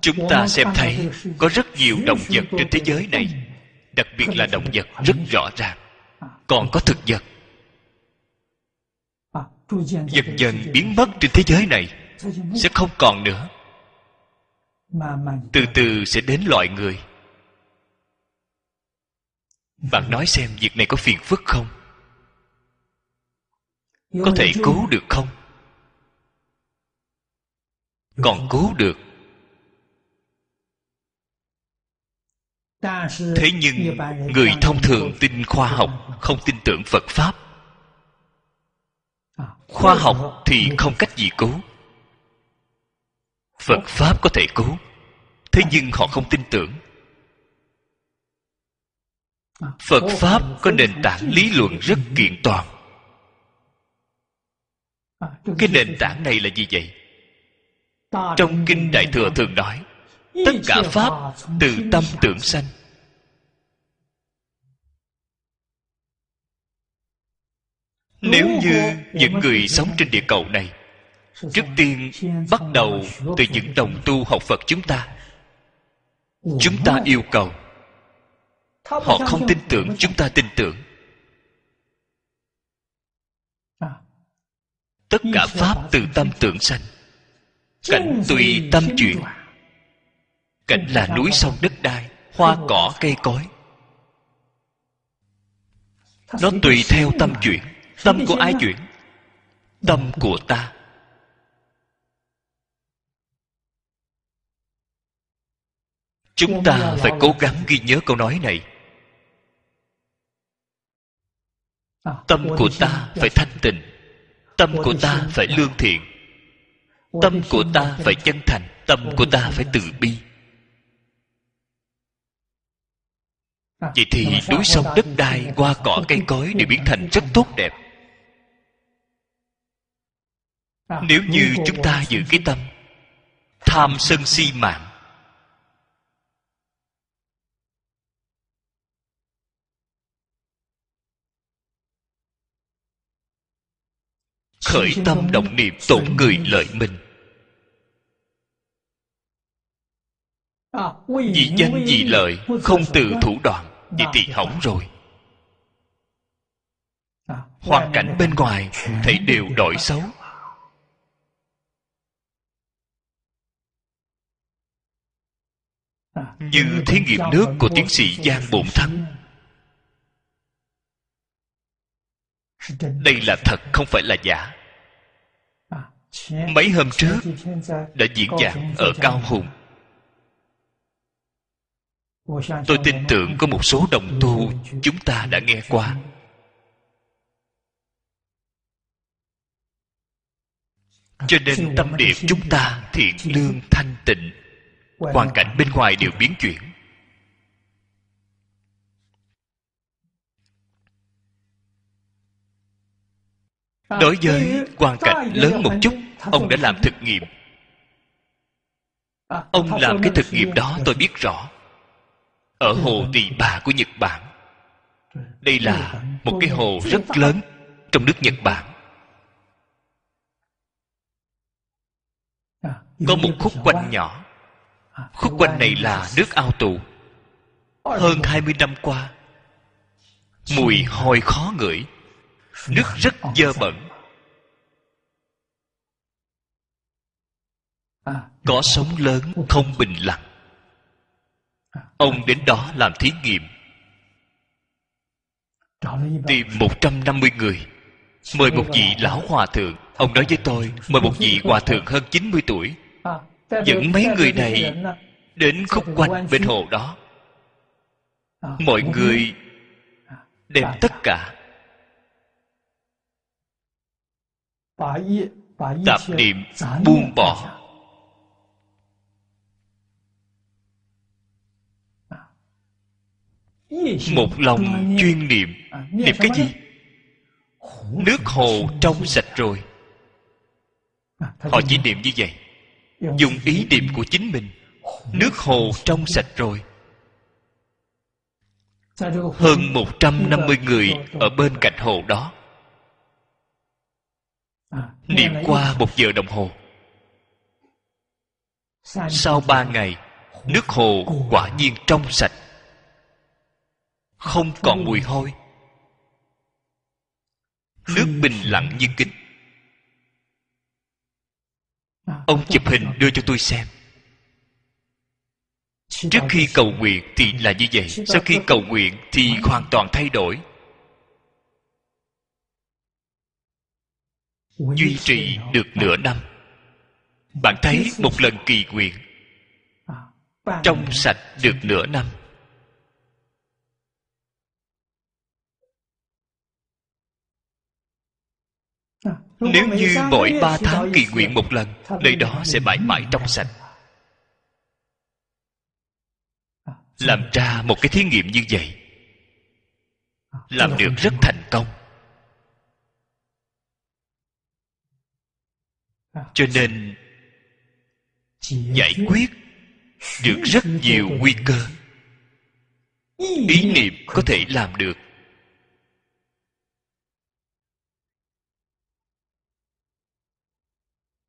Chúng ta xem thấy có rất nhiều động vật trên thế giới này, đặc biệt là động vật rất rõ ràng, còn có thực vật. Dần dần biến mất trên thế giới này sẽ không còn nữa. Từ từ sẽ đến loại người. Bạn nói xem việc này có phiền phức không? Có thể cứu được không? Còn cứu được. Thế nhưng, người thông thường tin khoa học không tin tưởng phật pháp. Khoa học thì không cách gì cứu. Phật pháp có thể cứu, thế nhưng họ không tin tưởng. Phật pháp có nền tảng lý luận rất kiện toàn cái nền tảng này là gì vậy? Trong kinh đại thừa thường nói tất cả pháp từ tâm tưởng sanh. Nếu như những người sống trên địa cầu này trước tiên bắt đầu từ những đồng tu học phật chúng ta. Chúng ta yêu cầu họ không tin tưởng chúng ta tin tưởng tất cả pháp từ tâm tưởng sanh. Cảnh tùy tâm chuyển. cảnh là núi sông đất đai hoa cỏ cây cối. Nó tùy theo tâm chuyển. Tâm của ai chuyển? Tâm của ta. Chúng ta phải cố gắng ghi nhớ câu nói này. Tâm của ta phải thanh tịnh tâm của ta phải lương thiện. Tâm của ta phải chân thành. Tâm của ta phải từ bi. Vậy thì núi sông đất đai hoa cỏ cây cối đều biến thành rất tốt đẹp. Nếu như chúng ta giữ cái tâm tham sân si mạng khởi tâm động niệm tổn người lợi mình. Vì danh vì lợi, không từ thủ đoạn vậy thì hỏng rồi. Hoàn cảnh bên ngoài, thấy đều đổi xấu. Như thí nghiệm nước của tiến sĩ giang bổn thắng. Đây là thật, không phải là giả mấy hôm trước, đã diễn giảng ở cao hùng. Tôi tin tưởng có một số đồng tu chúng ta đã nghe qua. Cho nên tâm điểm chúng ta thiện lương thanh tịnh. Hoàn cảnh bên ngoài đều biến chuyển. Đối với hoàn cảnh lớn một chút ông đã làm thực nghiệm. Ông làm cái thực nghiệm đó tôi biết rõ. Ở hồ tỳ bà của nhật bản. Đây là một cái hồ rất lớn trong nước nhật bản. Có một khúc quanh nhỏ. Khúc quanh này là nước ao tù. Hơn 20 năm qua mùi hôi khó ngửi. Nước rất dơ bẩn có sóng lớn không bình lặng. Ông đến đó làm thí nghiệm. Tìm 150 người. Mời một vị lão hòa thượng. Ông nói với tôi, mời một vị hòa thượng hơn 90 tuổi. Dẫn mấy người này đến khúc quanh bên hồ đó. Mọi người đem tất cả. Tạp niệm, buông bỏ. Một lòng chuyên niệm. Niệm cái gì? Nước hồ trong sạch rồi. Họ chỉ niệm như vậy. Dùng ý niệm của chính mình. Nước hồ trong sạch rồi. Hơn 150 người ở bên cạnh hồ đó. Niệm qua một giờ đồng hồ. Sau ba ngày, nước hồ quả nhiên trong sạch không còn mùi hôi. Nước bình lặng như kính ông chụp hình đưa cho tôi xem. Trước khi cầu nguyện thì là như vậy. Sau khi cầu nguyện thì hoàn toàn thay đổi. Duy trì được nửa năm. Bạn thấy một lần kỳ nguyện. Trong sạch được nửa năm nếu như mỗi ba tháng kỳ nguyện một lần nơi đó sẽ mãi mãi trong sạch. Làm ra một cái thí nghiệm như vậy làm được rất thành công. Cho nên giải quyết được rất nhiều nguy cơ. Ý niệm có thể làm được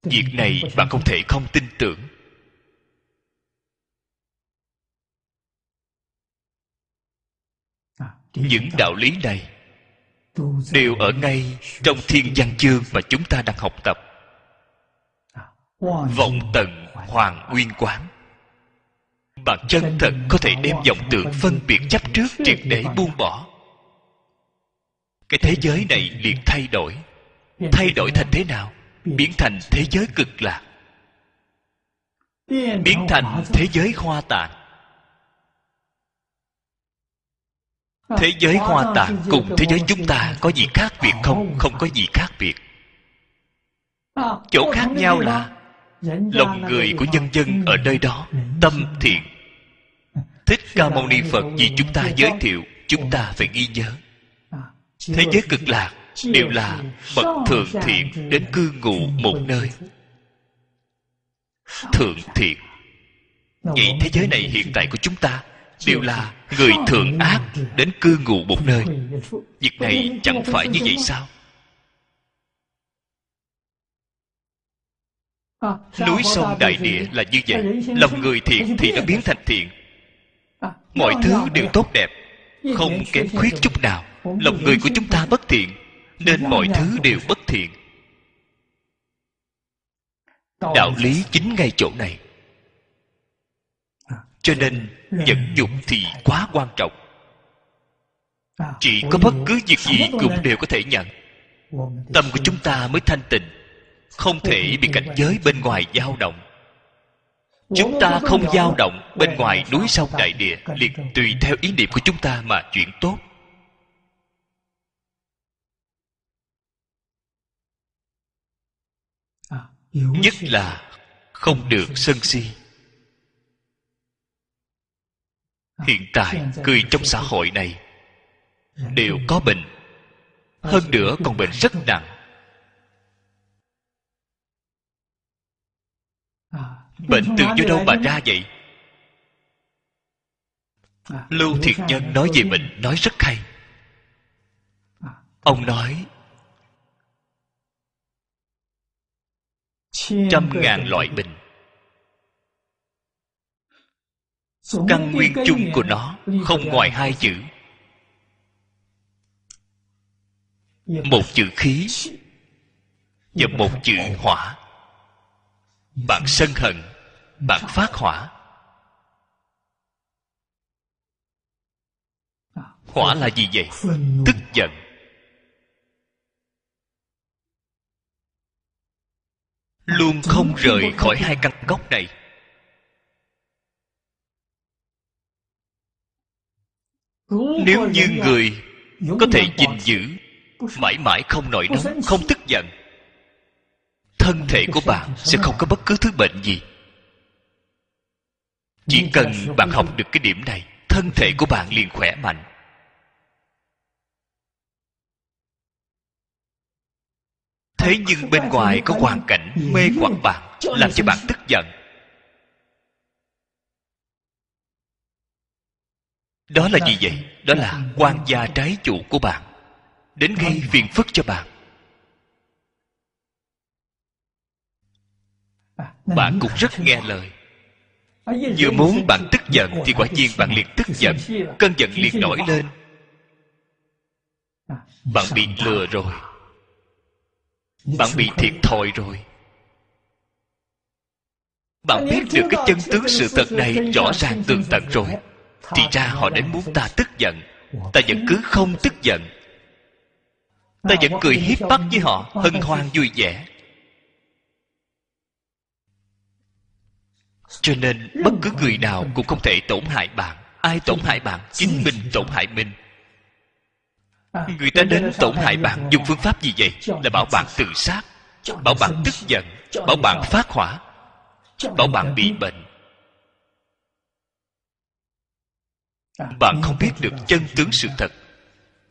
việc này bạn không thể không tin tưởng. Những đạo lý này đều ở ngay trong thiên văn chương mà chúng ta đang học tập. Vọng tận hoàng nguyên quán. Bạn chân thật có thể đem vọng tưởng phân biệt chấp trước triệt để buông bỏ. Cái thế giới này liền thay đổi. Thay đổi thành thế nào? Biến thành thế giới cực lạc. Biến thành thế giới hoa tạng thế giới hoa tạng cùng thế giới chúng ta có gì khác biệt không? Không có gì khác biệt. Chỗ khác nhau là lòng người của nhân dân ở nơi đó, tâm thiện. Thích ca mâu ni phật vì chúng ta giới thiệu, chúng ta phải ghi nhớ. Thế giới cực lạc đều là bậc thượng thiện đến cư ngụ một nơi. Thượng thiện vậy thế giới này hiện tại của chúng ta đều là người thượng ác đến cư ngụ một nơi. Việc này chẳng phải như vậy sao? Núi sông đại địa là như vậy. Lòng người thiện thì nó biến thành thiện. Mọi thứ đều tốt đẹp, không kém khuyết chút nào. Lòng người của chúng ta bất thiện nên mọi thứ đều bất thiện. Đạo lý chính ngay chỗ này. Cho nên nhẫn dục thì quá quan trọng. Chỉ có bất cứ việc gì cũng đều có thể nhận. Tâm của chúng ta mới thanh tịnh không thể bị cảnh giới bên ngoài dao động. Chúng ta không dao động bên ngoài núi sông đại địa liền tùy theo ý niệm của chúng ta mà chuyển tốt nhất là không được sân si. Hiện tại người trong xã hội này đều có bệnh. Hơn nữa còn bệnh rất nặng. Bệnh từ do đâu mà ra vậy? Lưu thiệt nhân nói về bệnh nói rất hay. Ông nói trăm ngàn loại bệnh căn nguyên chung của nó không ngoài hai chữ. Một chữ khí và một chữ hỏa. Bạn sân hận bạn phát hỏa. Hỏa là gì vậy? tức giận luôn không rời khỏi hai căn gốc này. Nếu như người có thể gìn giữ mãi mãi không nổi nóng không tức giận thân thể của bạn sẽ không có bất cứ thứ bệnh gì. Chỉ cần bạn học được cái điểm này thân thể của bạn liền khỏe mạnh thế nhưng bên ngoài có hoàn cảnh mê hoặc bạn, làm cho bạn tức giận. Đó là gì vậy? Đó là quan gia trái chủ của bạn, đến gây phiền phức cho bạn. Bạn cũng rất nghe lời. Vừa muốn bạn tức giận thì quả nhiên bạn liền tức giận, cơn giận liền nổi lên. Bạn bị lừa rồi bạn bị thiệt thòi rồi. Bạn biết được cái chân tướng sự thật này rõ ràng tường tận rồi. thì ra họ đến muốn ta tức giận. Ta vẫn cứ không tức giận. Ta vẫn cười hiếp bắt với họ hân hoan vui vẻ. Cho nên bất cứ người nào cũng không thể tổn hại bạn. Ai tổn hại bạn? Chính mình tổn hại mình người ta đến tổn hại bạn dùng phương pháp gì vậy? Là bảo bạn tự sát bảo bạn tức giận bảo bạn phát hỏa bảo bạn bị bệnh. Bạn không biết được chân tướng sự thật.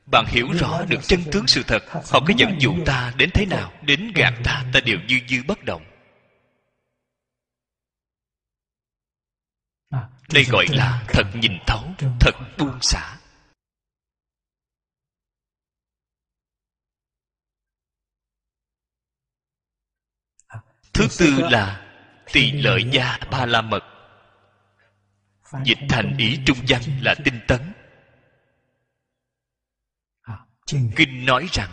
Bạn hiểu rõ được chân tướng sự thật. họ có dẫn dụ ta đến thế nào đến gạt ta ta đều như như bất động. Đây gọi là thật nhìn thấu thật buông xả thứ tư là tỳ lợi gia ba la mật. Dịch thành ý trung văn là tinh tấn. Kinh nói rằng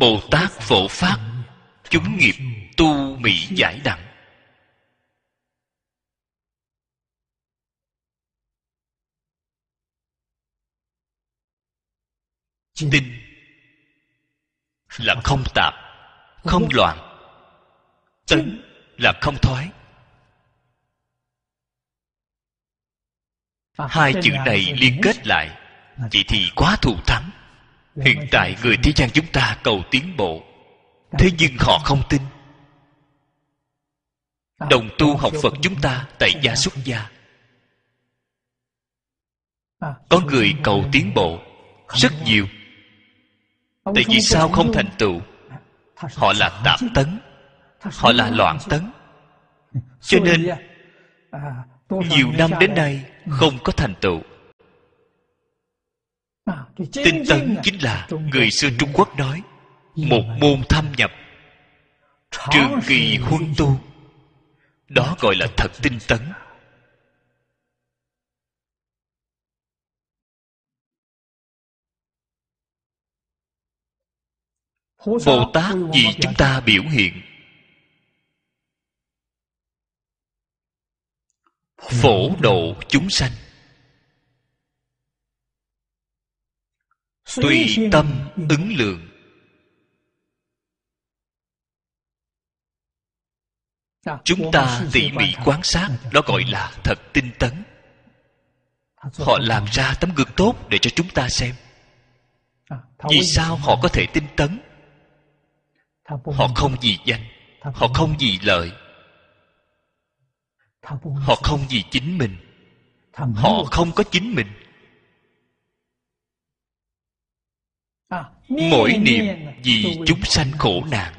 bồ tát phổ phát chúng nghiệp tu mỹ giải đẳng. Tinh là không tạp không loạn tấn là không thoái. Hai chữ này liên kết lại. Vậy thì quá thù thắng. Hiện tại người thế gian chúng ta cầu tiến bộ. Thế nhưng họ không tin. Đồng tu học phật chúng ta tại gia xuất gia. Có người cầu tiến bộ. Rất nhiều. Tại vì sao không thành tựu? Họ là tạp tấn họ là loạn tấn. Cho nên nhiều năm đến nay không có thành tựu. Tinh tấn chính là người xưa trung quốc nói một môn thâm nhập. Trường kỳ huân tu. Đó gọi là thật tinh tấn. bồ tát vì chúng ta biểu hiện phổ độ chúng sanh. Tùy tâm ứng lượng. Chúng ta tỉ mỉ quan sát, đó gọi là thật tinh tấn. Họ làm ra tấm gương tốt để cho chúng ta xem. Vì sao họ có thể tinh tấn? Họ không vì danh, họ không vì lợi họ không vì chính mình. Họ không có chính mình. Mỗi niệm vì chúng sanh khổ nạn.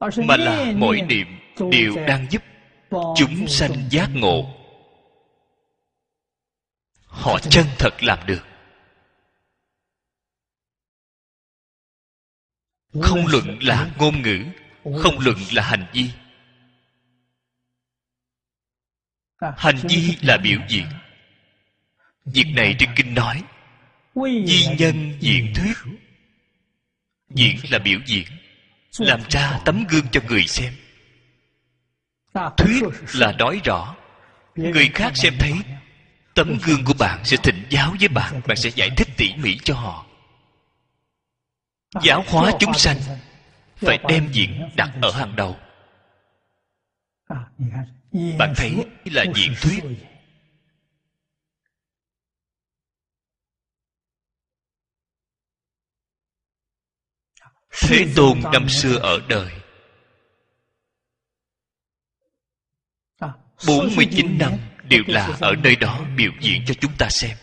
Mà là mỗi niệm đều đang giúp chúng sanh giác ngộ. Họ chân thật làm được. Không luận là ngôn ngữ không luận là hành vi. Hành vi là biểu diễn. Việc này trên kinh nói, di nhân diễn thuyết. Diễn là biểu diễn, làm ra tấm gương cho người xem. Thuyết là nói rõ, người khác xem thấy, tấm gương của bạn sẽ thỉnh giáo với bạn bạn sẽ giải thích tỉ mỉ cho họ. Giáo hóa chúng sanh phải đem diễn đặt ở hàng đầu. Bạn thấy là diễn thuyết. Thế tôn năm xưa ở đời. 49 năm đều là ở nơi đó biểu diễn cho chúng ta xem.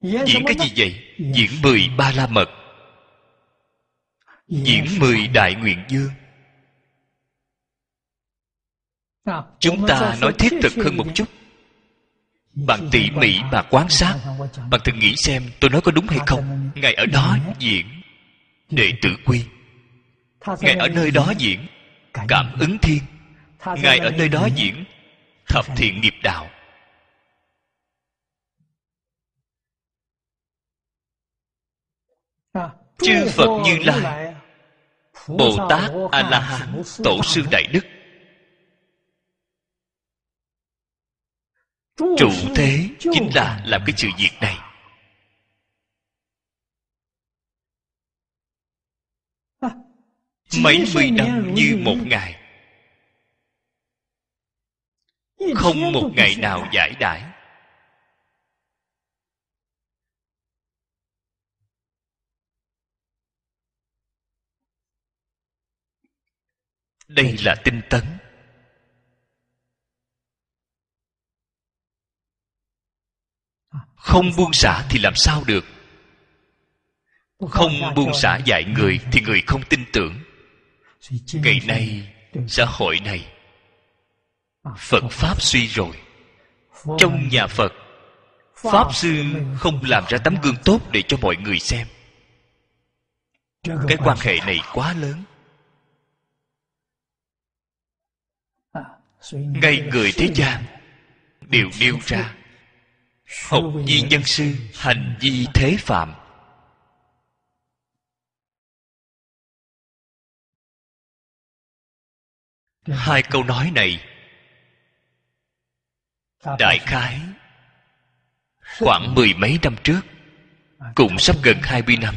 Diễn cái gì vậy? Diễn mười ba la mật. Diễn mười đại nguyện dương. Chúng ta nói thiết thực hơn một chút. Bạn tỉ mỉ mà quan sát, Bạn thử nghĩ xem tôi nói có đúng hay không. Ngài ở đó diễn Đệ tử quy. Ngài ở nơi đó diễn Cảm ứng thiên. Ngài ở nơi đó diễn Thập thiện nghiệp đạo. Chư phật như lai bồ tát a la hán tổ sư đại đức. Trụ thế chính là làm cái sự việc này. Mấy mươi năm như một ngày. Không một ngày nào giải đãi. Đây là tinh tấn. Không buông xả thì làm sao được? Không buông xả dạy người thì người không tin tưởng. Ngày nay, xã hội này, phật pháp suy rồi. Trong nhà phật, pháp sư không làm ra tấm gương tốt để cho mọi người xem. Cái quan hệ này quá lớn. Ngay người thế gian đều nêu ra. Học di nhân sư hành vi thế phạm. Hai câu nói này, đại khái khoảng mười mấy năm trước, cũng sắp gần hai mươi năm.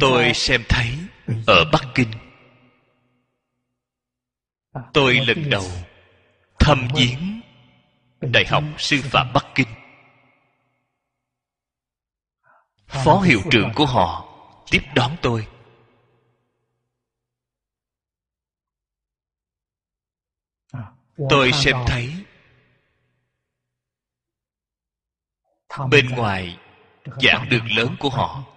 Tôi xem thấy ở bắc kinh. Tôi lần đầu thăm viếng đại học sư phạm bắc kinh. Phó hiệu trưởng của họ tiếp đón tôi. Tôi xem thấy bên ngoài giảng đường lớn của họ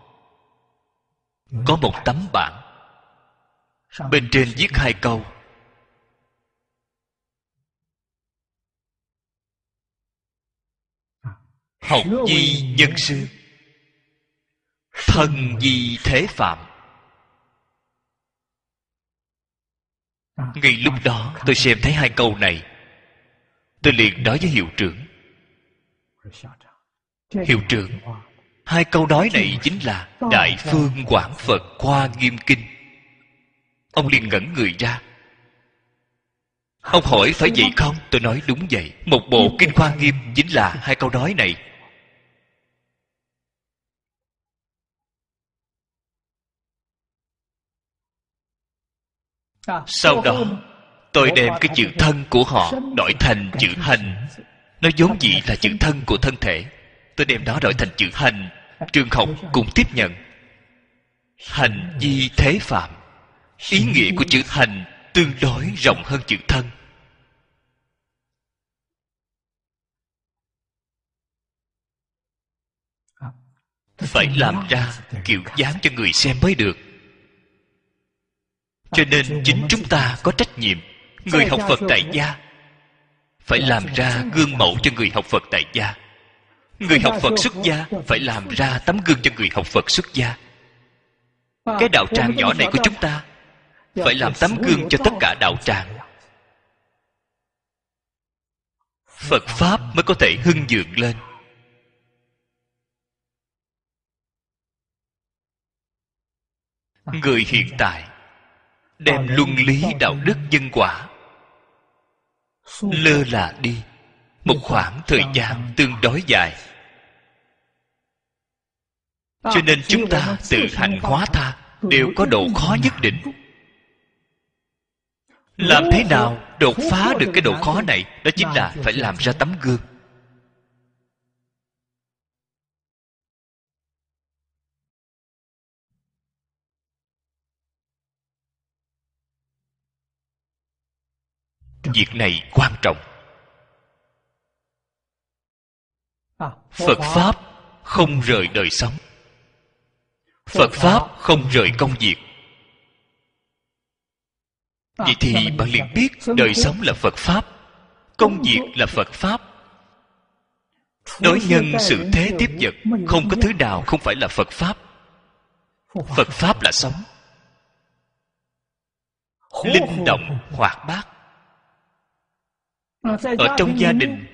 có một tấm bảng. Bên trên viết hai câu. Học di nhân sư. Thân di thế phạm. Ngay lúc đó, tôi xem thấy hai câu này. Tôi liền nói với hiệu trưởng. Hiệu trưởng hai câu nói này chính là đại phương quảng phật khoa nghiêm kinh. Ông liền ngẩn người ra. Ông hỏi phải vậy không? Tôi nói đúng vậy. Một bộ kinh khoa nghiêm chính là hai câu nói này. Sau đó, tôi đem cái chữ thân của họ đổi thành chữ hành. Nó vốn dĩ là chữ thân của thân thể tôi đem đó đổi thành chữ hành. Trường học cũng tiếp nhận. Hành di thế phạm. Ý nghĩa của chữ hành tương đối rộng hơn chữ thân. Phải làm ra kiểu dáng cho người xem mới được. Cho nên chính chúng ta có trách nhiệm, người học phật tại gia. Phải làm ra gương mẫu cho người học phật tại gia người học phật xuất gia phải làm ra tấm gương cho người học phật xuất gia. Cái đạo tràng nhỏ này của chúng ta phải làm tấm gương cho tất cả đạo tràng. Phật pháp mới có thể hưng dượng lên. Người hiện tại đem luân lý đạo đức nhân quả lơ là đi một khoảng thời gian tương đối dài cho nên chúng ta tự hành hóa tha đều có độ khó nhất định. Làm thế nào đột phá được cái độ khó này? Đó chính là phải làm ra tấm gương. Việc này quan trọng. Phật pháp không rời đời sống phật pháp không rời công việc. Vậy thì bạn liền biết đời sống là phật pháp công việc là phật pháp. Đối nhân sự thế tiếp vật không có thứ nào không phải là phật pháp. Phật pháp là sống. Linh động hoạt bát. Ở trong gia đình.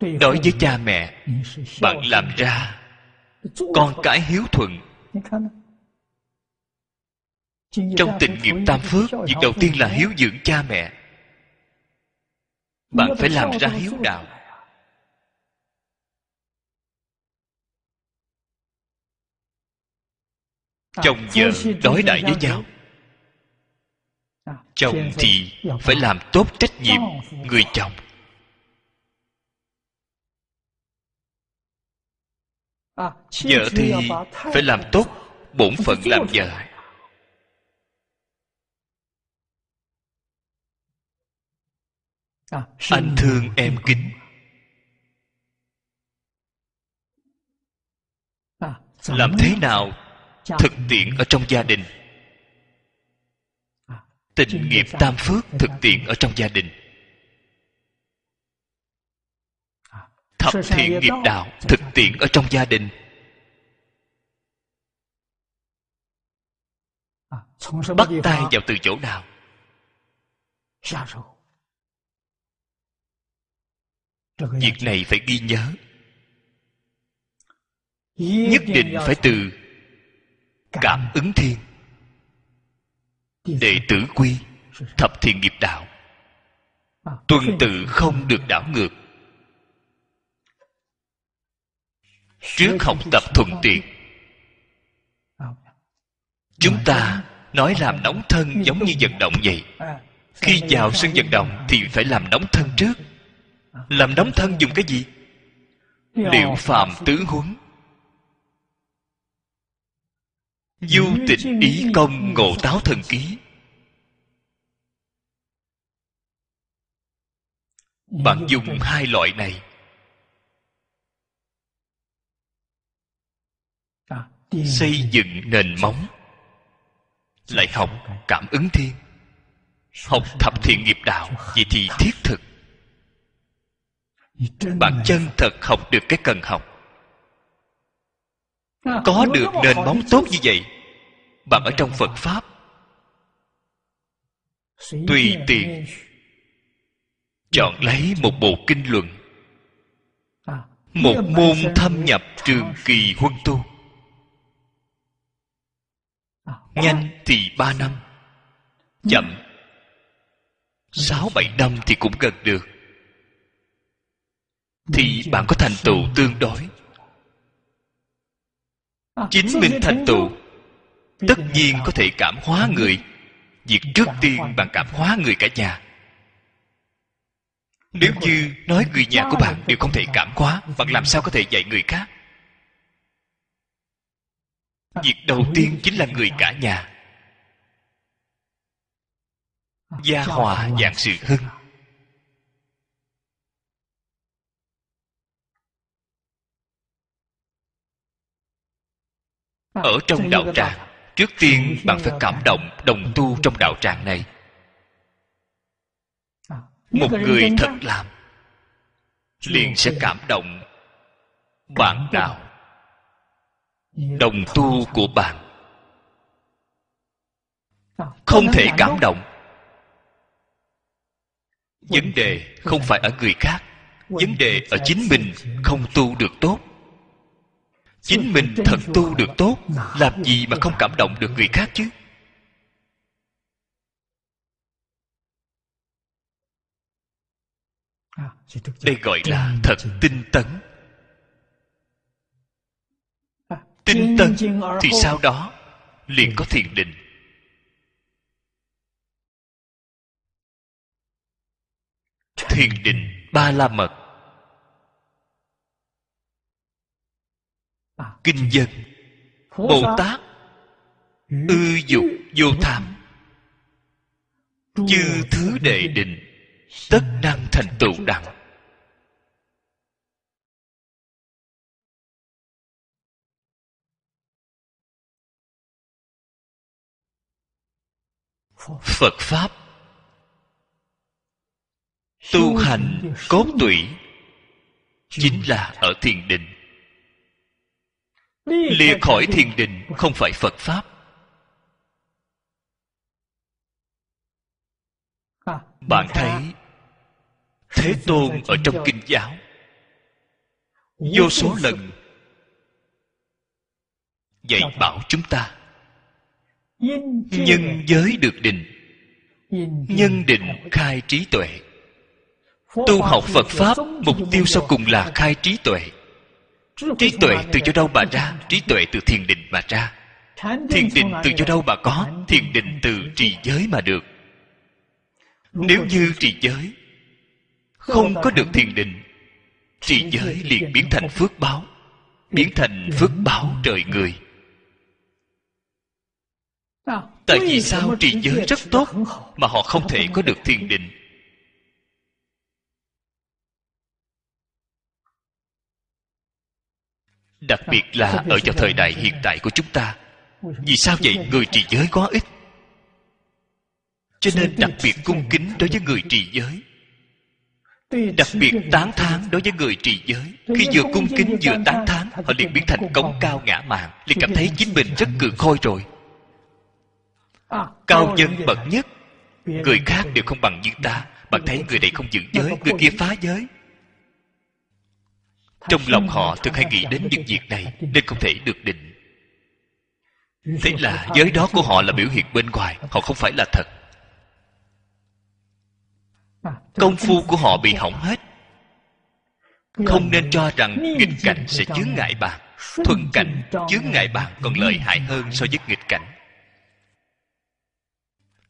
Đối với cha mẹ bạn làm ra con cái hiếu thuận. Trong tình nghiệp tam phước việc đầu tiên là hiếu dưỡng cha mẹ. Bạn phải làm ra hiếu đạo. Chồng vợ đối đãi với nhau. Chồng thì phải làm tốt trách nhiệm người chồng vợ thì phải làm tốt bổn phận làm vợ. Anh thương em kính. Làm thế nào thực tiễn ở trong gia đình? Tình nghiệp tam phước thực tiễn ở trong gia đình thập thiện nghiệp đạo thực tiễn ở trong gia đình. Bắt tay vào từ chỗ nào? Việc này phải ghi nhớ. Nhất định phải từ cảm ứng thiên. Đệ tử quy thập thiện nghiệp đạo. Tuân tự không được đảo ngược trước học tập thuận tiện chúng ta nói làm nóng thân giống như vận động vậy. Khi vào sân vận động thì phải làm nóng thân trước. Làm nóng thân dùng cái gì? Liệu phàm tứ huấn. Du tịch ý công ngộ táo thần ký. Bạn dùng hai loại này xây dựng nền móng. Lại học cảm ứng thiên. Học thập thiện nghiệp đạo vậy thì thiết thực. Bạn chân thật học được cái cần học. Có được nền móng tốt như vậy, bạn ở trong phật pháp. Tùy tiện, chọn lấy một bộ kinh luận, một môn thâm nhập trường kỳ huân tu nhanh thì ba năm, chậm sáu bảy năm thì cũng gần được. Thì bạn có thành tựu tương đối. Chính mình thành tựu, tất nhiên có thể cảm hóa người. Việc trước tiên bạn cảm hóa người cả nhà. Nếu như nói người nhà của bạn đều không thể cảm hóa, bạn làm sao có thể dạy người khác? Việc đầu tiên chính là người cả nhà. Gia hòa dạng sự hưng. Ở trong đạo tràng, trước tiên bạn phải cảm động, đồng tu trong đạo tràng này. Một người thật làm, liền sẽ cảm động bạn đạo đồng tu của bạn. Không thể cảm động. Vấn đề không phải ở người khác. Vấn đề ở chính mình không tu được tốt. Chính mình thật tu được tốt. Làm gì mà không cảm động được người khác chứ? Đây gọi là thật tinh tấn. Tinh tấn thì sau đó liền có thiền định. Thiền định ba la mật. Kinh dân. Bồ tát. Ư dục vô tham. Chư thứ đệ định. Tất năng thành tựu đẳng phật pháp. Tu hành cốt tủy chính là ở thiền định. Lìa khỏi thiền định không phải phật pháp. Bạn thấy thế tôn ở trong kinh giáo. Vô số lần dạy bảo chúng ta nhân giới được định nhân định khai trí tuệ. Tu học phật pháp mục tiêu sau cùng là khai trí tuệ. Trí tuệ từ chỗ đâu mà ra? trí tuệ từ thiền định mà ra. Thiền định từ chỗ đâu mà có? Thiền định từ trì giới mà được. Nếu như trì giới không có được thiền định trì giới liền biến thành phước báo biến thành phước báo trời người tại vì sao trì giới rất tốt mà họ không thể có được thiền định? Đặc biệt là ở cho thời đại hiện tại của chúng ta, vì sao vậy người trì giới quá ít? Cho nên đặc biệt cung kính đối với người trì giới, đặc biệt tán thán đối với người trì giới. Khi vừa cung kính vừa tán thán, họ liền biến thành cống cao ngã mạn. Liền cảm thấy chính mình rất cường khôi rồi cao nhân bậc nhất. Người khác đều không bằng như ta. Bạn thấy người này không giữ giới người kia phá giới. Trong lòng họ thường hay nghĩ đến những việc này nên không thể được định. Thế là giới đó của họ là biểu hiện bên ngoài họ không phải là thật. Công phu của họ bị hỏng hết. Không nên cho rằng nghịch cảnh sẽ chướng ngại bạn. thuận cảnh chướng ngại bạn còn lợi hại hơn so với nghịch cảnh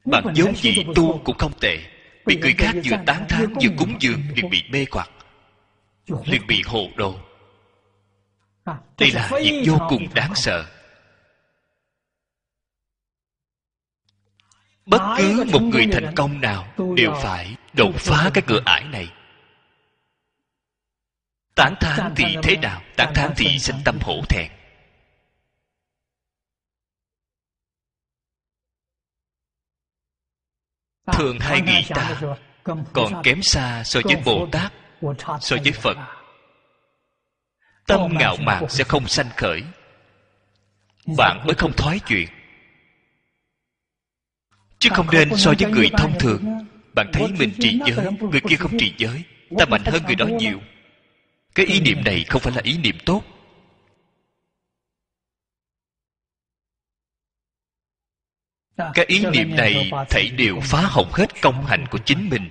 bạn vốn dĩ tu cũng không tệ. bị người khác vừa tán thán vừa cúng dường liền bị mê hoặc. Liền bị hồ đồ. Đây là việc vô cùng đáng sợ. Bất cứ một người thành công nào đều phải đột phá cái cửa ải này. Tán thán thì thế nào? tán thán thì sinh tâm hổ thẹn thường hay nghĩ ta còn kém xa so với bồ tát so với phật tâm ngạo mạn sẽ không sanh khởi. Bạn mới không thoái chuyện. Chứ không nên so với người thông thường. bạn thấy mình trì giới người kia không trì giới ta mạnh hơn người đó nhiều. cái ý niệm này không phải là ý niệm tốt cái ý niệm này thảy đều phá hỏng hết công hạnh của chính mình.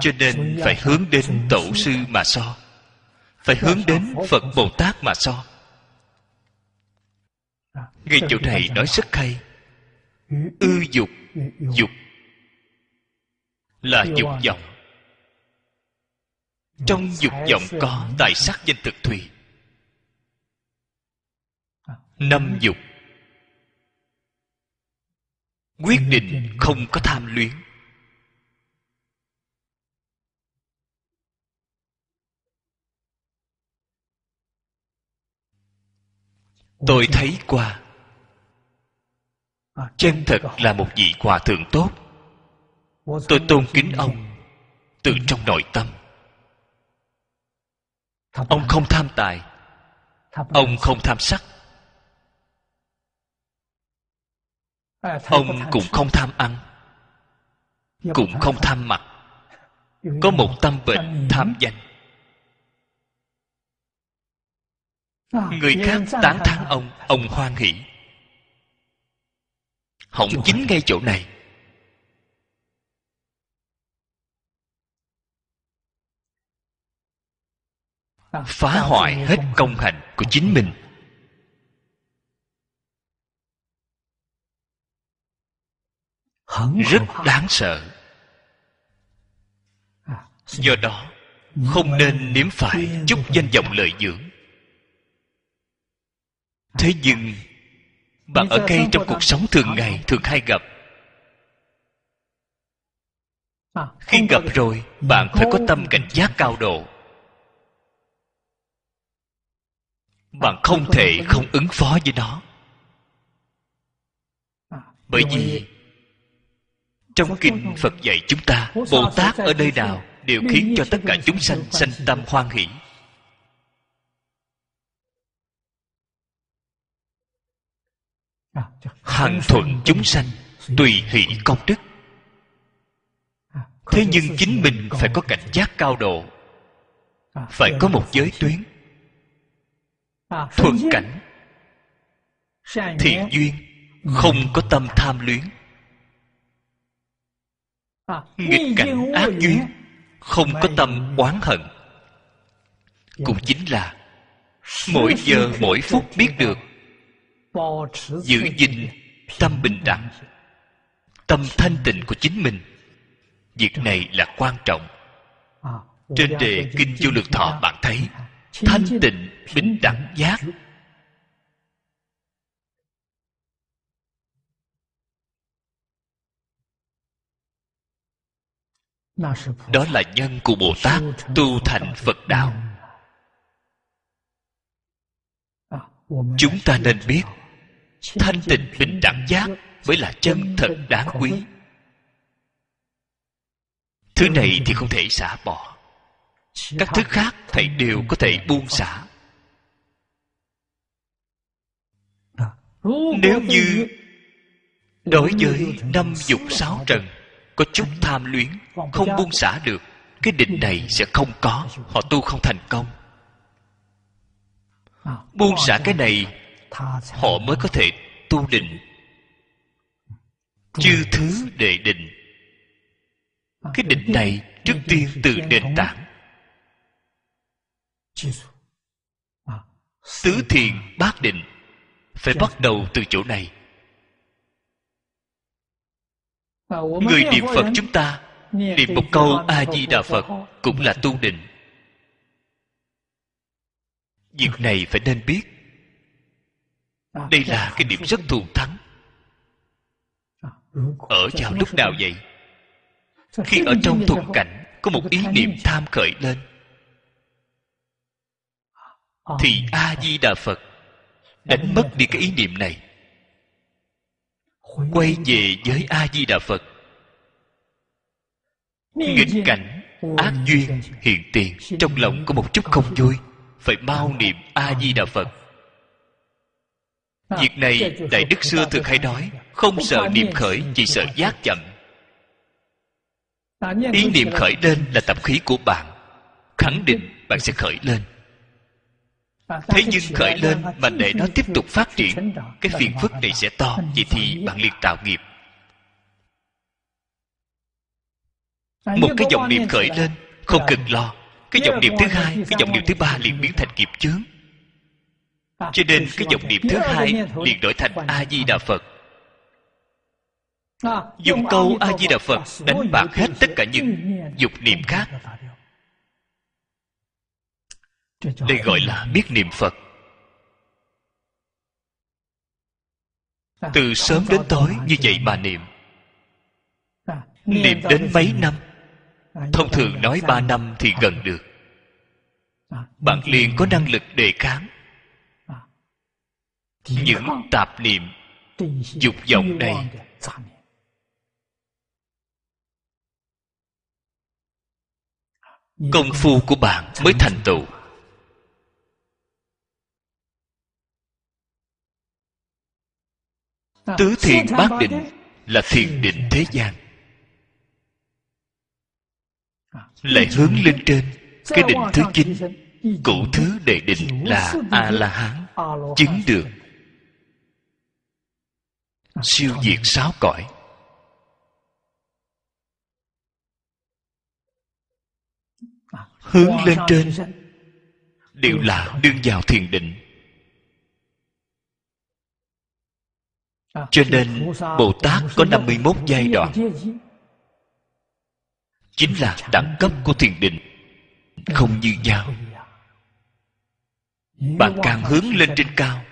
Cho nên phải hướng đến tổ sư mà so. Phải hướng đến phật bồ tát mà so. Ngay chỗ này nói rất hay. Ư dục dục. là dục vọng. Trong dục vọng có tài sắc danh thực thùy năm dục. Quyết định không có tham luyến. Tôi thấy qua, chân thật là một vị hòa thượng tốt. Tôi tôn kính ông từ trong nội tâm. Ông không tham tài, ông không tham sắc. Ông cũng không tham ăn cũng không tham mặc. Có một tâm bệnh tham danh. Người khác tán thán ông ông hoan hỷ. Hỏng chính ngay chỗ này. Phá hoại hết công hạnh của chính mình rất đáng sợ. Do đó không nên nếm phải chút danh vọng lợi dưỡng. Thế nhưng bạn ở ngay trong cuộc sống thường ngày thường hay gặp. Khi gặp rồi bạn phải có tâm cảnh giác cao độ. Bạn không thể không ứng phó với nó. Bởi vì trong kinh phật dạy chúng ta bồ tát ở nơi nào đều khiến cho tất cả chúng sanh sanh tâm hoan hỷ. Hằng thuận chúng sanh tùy hỷ công đức. Thế nhưng chính mình phải có cảnh giác cao độ. Phải có một giới tuyến. Thuận cảnh, thiện duyên, không có tâm tham luyến nghịch cảnh ác duyên. Không có tâm oán hận. Cũng chính là mỗi giờ mỗi phút biết được giữ gìn tâm bình đẳng. Tâm thanh tịnh của chính mình. Việc này là quan trọng. Trên đề kinh vô lượng thọ bạn thấy thanh tịnh bình đẳng giác đó là nhân của bồ tát tu thành phật đạo. Chúng ta nên biết, thanh tịnh bình đẳng giác mới là chân thật đáng quý. Thứ này thì không thể xả bỏ. Các thứ khác thầy đều có thể buông xả. Nếu như đối với năm dục sáu trần có chút tham luyến, không buông xả được, cái định này sẽ không có, họ tu không thành công. Buông xả cái này, họ mới có thể tu định. Chư thứ đệ định. Cái định này trước tiên từ nền tảng. Tứ thiền bát định. Phải bắt đầu từ chỗ này. Người niệm phật chúng ta niệm một câu a di đà phật cũng là tu định. Việc này phải nên biết. Đây là cái điểm rất thù thắng. Ở vào lúc nào vậy? Khi ở trong thuận cảnh có một ý niệm tham khởi lên thì a di đà phật đánh mất đi cái ý niệm này quay về với a di đà phật. Nghịch cảnh, ác duyên, hiện tiền, trong lòng có một chút không vui, phải mau niệm a di đà phật. Việc này đại đức xưa thường hay nói, không sợ niệm khởi, chỉ sợ giác chậm. Ý niệm khởi lên là tập khí của bạn. Khẳng định bạn sẽ khởi lên thế nhưng khởi lên mà để nó tiếp tục phát triển cái phiền phức này sẽ to. Vậy thì bạn liền tạo nghiệp. Một cái dòng niệm khởi lên không cần lo. cái dòng niệm thứ hai cái dòng niệm thứ ba liền biến thành nghiệp chướng. Cho nên cái dòng niệm thứ hai liền đổi thành a di đà phật. Dùng câu a di đà phật đánh bạc hết tất cả những dục niệm khác đây gọi là biết niệm phật. Từ sớm đến tối như vậy mà niệm. Niệm đến mấy năm thông thường nói ba năm thì gần được. Bạn liền có năng lực đề kháng. Những tạp niệm dục vọng này. công phu của bạn mới thành tựu tứ thiền bát định là thiền định thế gian. Lại hướng lên trên cái định thứ chín cụ thứ đệ định là a la hán chứng được. siêu diệt sáu cõi. Hướng lên trên đều là đương vào thiền định cho nên bồ tát có 51 giai đoạn. Chính là đẳng cấp của thiền định không như nhau. bạn càng hướng lên trên cao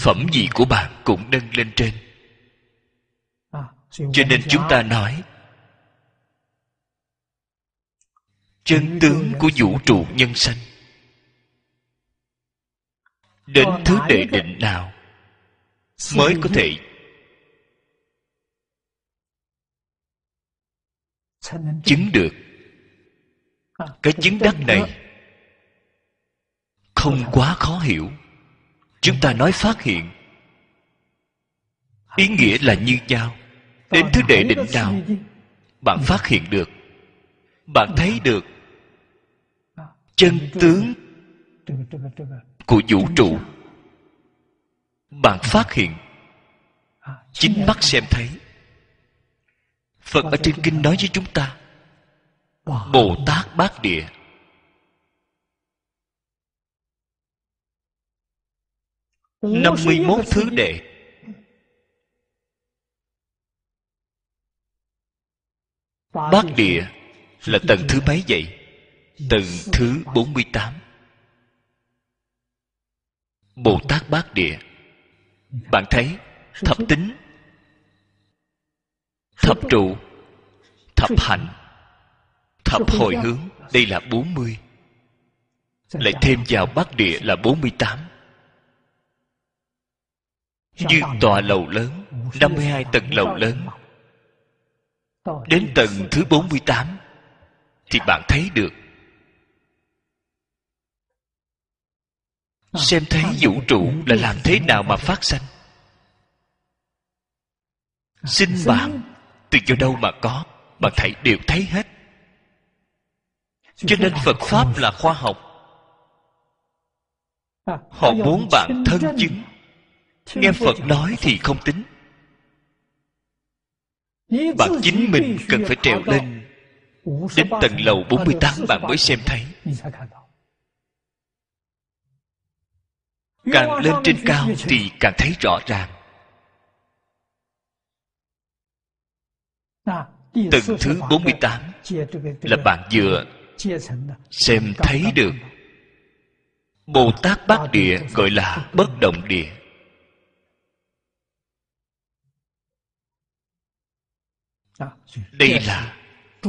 phẩm vị của bạn cũng nâng lên trên. Cho nên chúng ta nói chân tướng của vũ trụ nhân sanh đến thứ đệ định nào mới có thể chứng được cái chứng đắc này không quá khó hiểu. Chúng ta nói phát hiện. Ý nghĩa là như nhau. Đến thứ đệ định nào bạn phát hiện được. Bạn thấy được. Chân tướng của vũ trụ. Bạn phát hiện, chính mắt xem thấy. Phật ở trên kinh nói với chúng ta, bồ tát bát địa. năm mươi mốt thứ đệ. Bát địa là tầng thứ mấy vậy? Tầng thứ bốn mươi tám bồ tát bát địa. Bạn thấy thập tính, thập trụ, thập hạnh, thập hồi hướng, đây là bốn mươi. Lại thêm vào bát địa là bốn mươi tám. Như tòa lầu lớn, năm mươi hai tầng lầu lớn. Đến tầng thứ bốn mươi tám, thì bạn thấy được xem thấy vũ trụ là làm thế nào mà phát sanh. Sinh bạn từ chỗ đâu mà có bạn thấy đều thấy hết. Cho nên phật pháp là khoa học. Họ muốn bạn thân chứng. Nghe phật nói thì không tính. Bạn chính mình cần phải trèo lên. Đến tầng lầu 48 bạn mới xem thấy càng lên trên cao thì càng thấy rõ ràng. Tầng thứ 48 là bạn vừa xem thấy được. Bồ Tát Bát Địa gọi là bất động địa. Đây là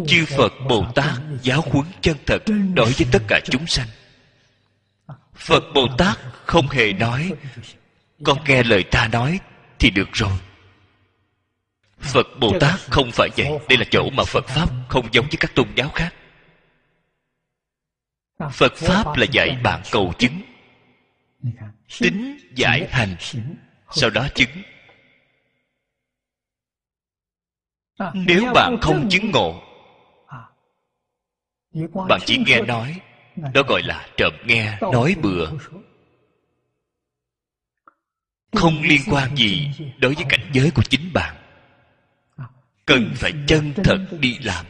chư Phật Bồ Tát giáo huấn chân thật đối với tất cả chúng sanh Phật Bồ Tát không hề nói, Con nghe lời ta nói thì được rồi. Phật Bồ Tát không phải vậy. Đây là chỗ mà Phật Pháp không giống với các tôn giáo khác. Phật Pháp là dạy bạn cầu chứng, Tính giải hành, Sau đó chứng. Nếu bạn không chứng ngộ, Bạn chỉ nghe nói đó gọi là trộm nghe, Nói bừa. Không liên quan gì Đối với cảnh giới của chính bạn. Cần phải chân thật đi làm.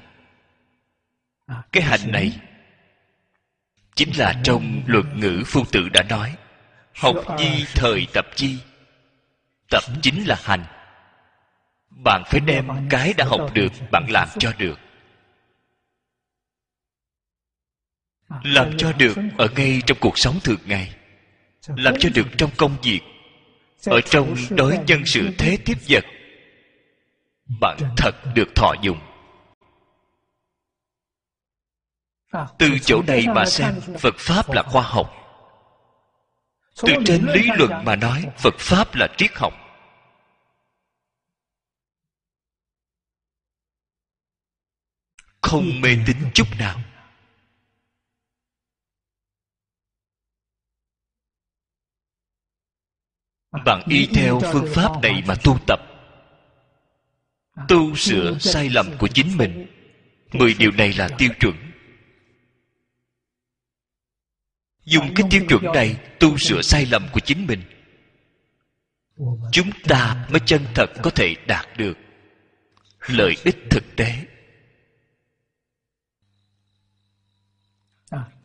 Cái hành này chính là trong luật ngữ phu tử đã nói. Học di thời tập chi. Tập chính là hành. Bạn phải đem cái đã học được, bạn làm cho được. Làm cho được ở ngay trong cuộc sống thường ngày. Làm cho được trong công việc. Ở trong đối nhân sự thế tiếp vật. Bạn thật được thọ dụng. Từ chỗ này mà xem, phật pháp là khoa học. Từ trên lý luận mà nói, phật pháp là triết học. Không mê tín chút nào. Bạn y theo phương pháp này mà tu tập. Tu sửa sai lầm của chính mình. Mười điều này là tiêu chuẩn. Dùng cái tiêu chuẩn này tu sửa sai lầm của chính mình. Chúng ta mới chân thật có thể đạt được lợi ích thực tế.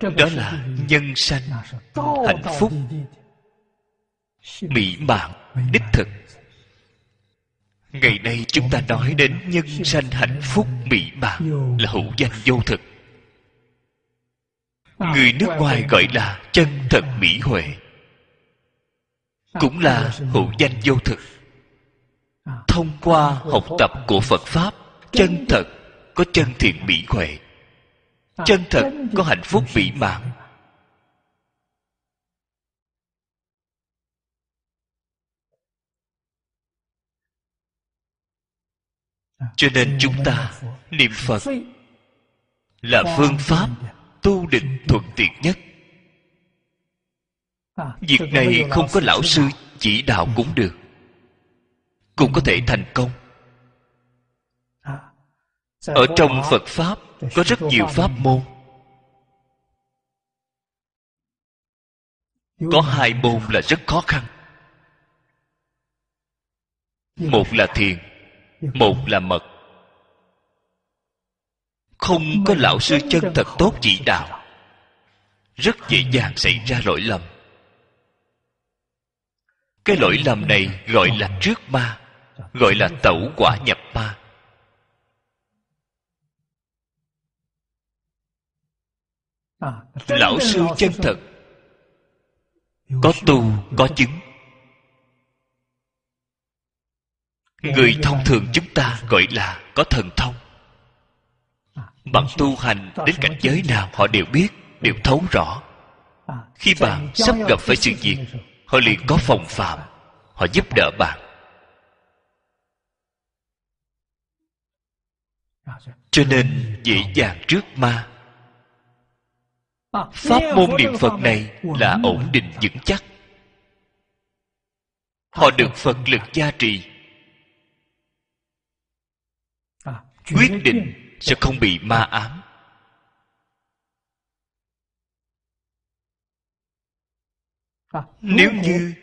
Đó là nhân sanh hạnh phúc mỹ mãn đích thực. Ngày nay chúng ta nói đến nhân sanh hạnh phúc mỹ mãn là hữu danh vô thực. Người nước ngoài gọi là chân thật mỹ huệ, cũng là hữu danh vô thực. Thông qua học tập của phật pháp, chân thật có chân thiện mỹ huệ, chân thật có hạnh phúc mỹ mãn cho nên chúng ta niệm phật là phương pháp tu định thuận tiện nhất. Việc này không có lão sư chỉ đạo cũng được, cũng có thể thành công. Ở trong phật pháp có rất nhiều pháp môn. Có hai môn là rất khó khăn. Một là thiền một là mật. Không có lão sư chân thật tốt chỉ đạo. Rất dễ dàng xảy ra lỗi lầm. Cái lỗi lầm này gọi là trước ma gọi là tẩu quả nhập ma. Lão sư chân thật. Có tu có chứng người thông thường chúng ta gọi là có thần thông. Bạn tu hành đến cảnh giới nào họ đều biết, đều thấu rõ. Khi bạn sắp gặp phải sự việc, họ liền có phòng phạm, họ giúp đỡ bạn cho nên dễ dàng trước ma. Pháp môn niệm phật này là ổn định vững chắc. Họ được phật lực gia trì quyết định sẽ không bị ma ám. Nếu như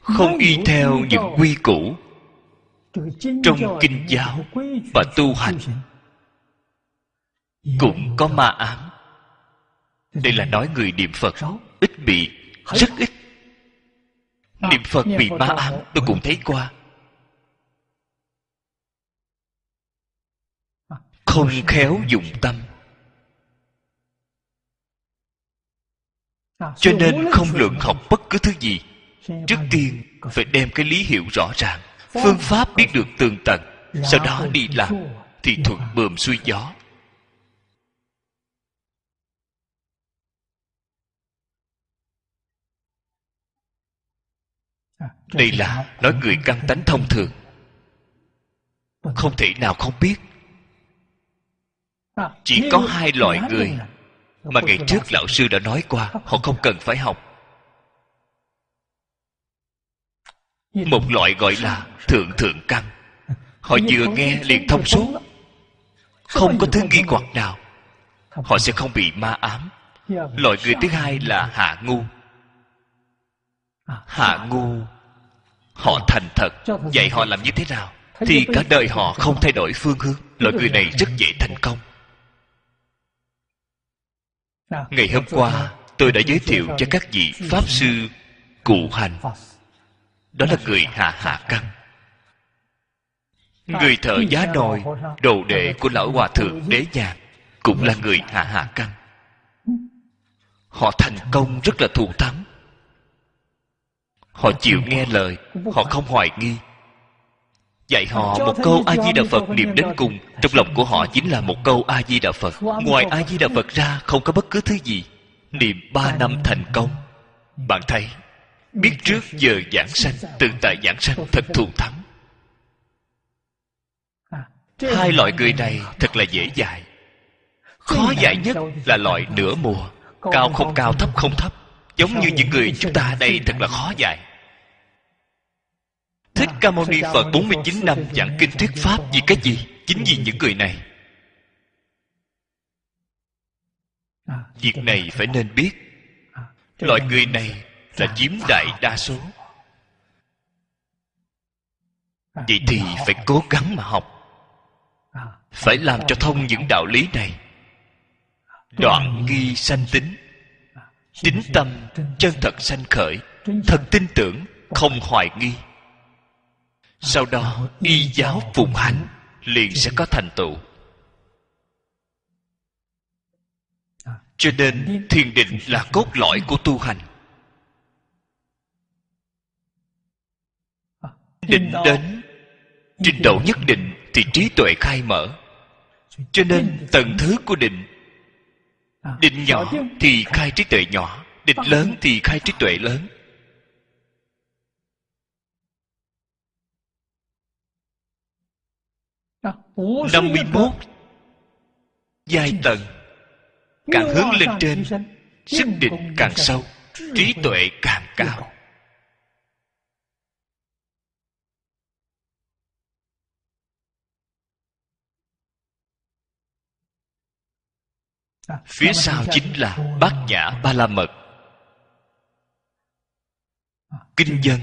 không y theo những quy củ trong kinh giáo và tu hành cũng có ma ám. Đây là nói người niệm phật ít bị rất ít. Niệm phật bị ma ám tôi cũng thấy qua không khéo dùng tâm. Cho nên không lượng học bất cứ thứ gì. Trước tiên phải đem cái lý hiệu rõ ràng. Phương pháp biết được tường tận sau đó đi làm thì thuận bườm xuôi gió. Đây là nói người căn tánh thông thường. Không thể nào không biết chỉ có hai loại người mà ngày trước lão sư đã nói qua họ không cần phải học. Một loại gọi là thượng thượng căn. Họ vừa nghe liền thông suốt. không có thứ nghi hoặc nào. Họ sẽ không bị ma ám. Loại người thứ hai là hạ ngu. Hạ ngu họ thành thật. Dạy họ làm như thế nào? Thì cả đời họ không thay đổi phương hướng. Loại người này rất dễ thành công ngày hôm qua tôi đã giới thiệu cho các vị pháp sư cụ hành. Đó là người hạ hạ căn người thợ giá nồi đồ đệ của lão hòa thượng đế nhàn cũng là người hạ hạ căn họ thành công rất là thù thắng. Họ chịu nghe lời họ không hoài nghi dạy họ một câu a di đà phật niệm đến cùng. Trong lòng của họ chính là một câu a di đà phật ngoài a di đà phật ra không có bất cứ thứ gì. Niệm ba năm thành công. Bạn thấy biết trước giờ giảng sanh tự tại giảng sanh thật thù thắng. Hai loại người này thật là dễ dạy khó dạy nhất là loại nửa mùa. cao không cao thấp không thấp. Giống như những người chúng ta đây thật là khó dạy Ca Mâu Ni Phật 49 năm giảng kinh thuyết Pháp vì cái gì? Chính vì những người này. Việc này phải nên biết. Loại người này là chiếm đại đa số. Vậy thì phải cố gắng mà học. Phải làm cho thông những đạo lý này. Đoạn nghi sanh tính. Tính tâm chân thật sanh khởi. Thật tin tưởng, không hoài nghi sau đó, y giáo phụng hành liền sẽ có thành tựu. Cho nên, thiền định là cốt lõi của tu hành. Định đến, trình độ nhất định thì trí tuệ khai mở. Cho nên, tầng thứ của định định nhỏ thì khai trí tuệ nhỏ, định lớn thì khai trí tuệ lớn. 51 Giai tầng. Càng hướng lên trên Sức định càng sâu Trí tuệ càng cao. Phía sau chính là Bát Nhã Ba La Mật. Kinh dân.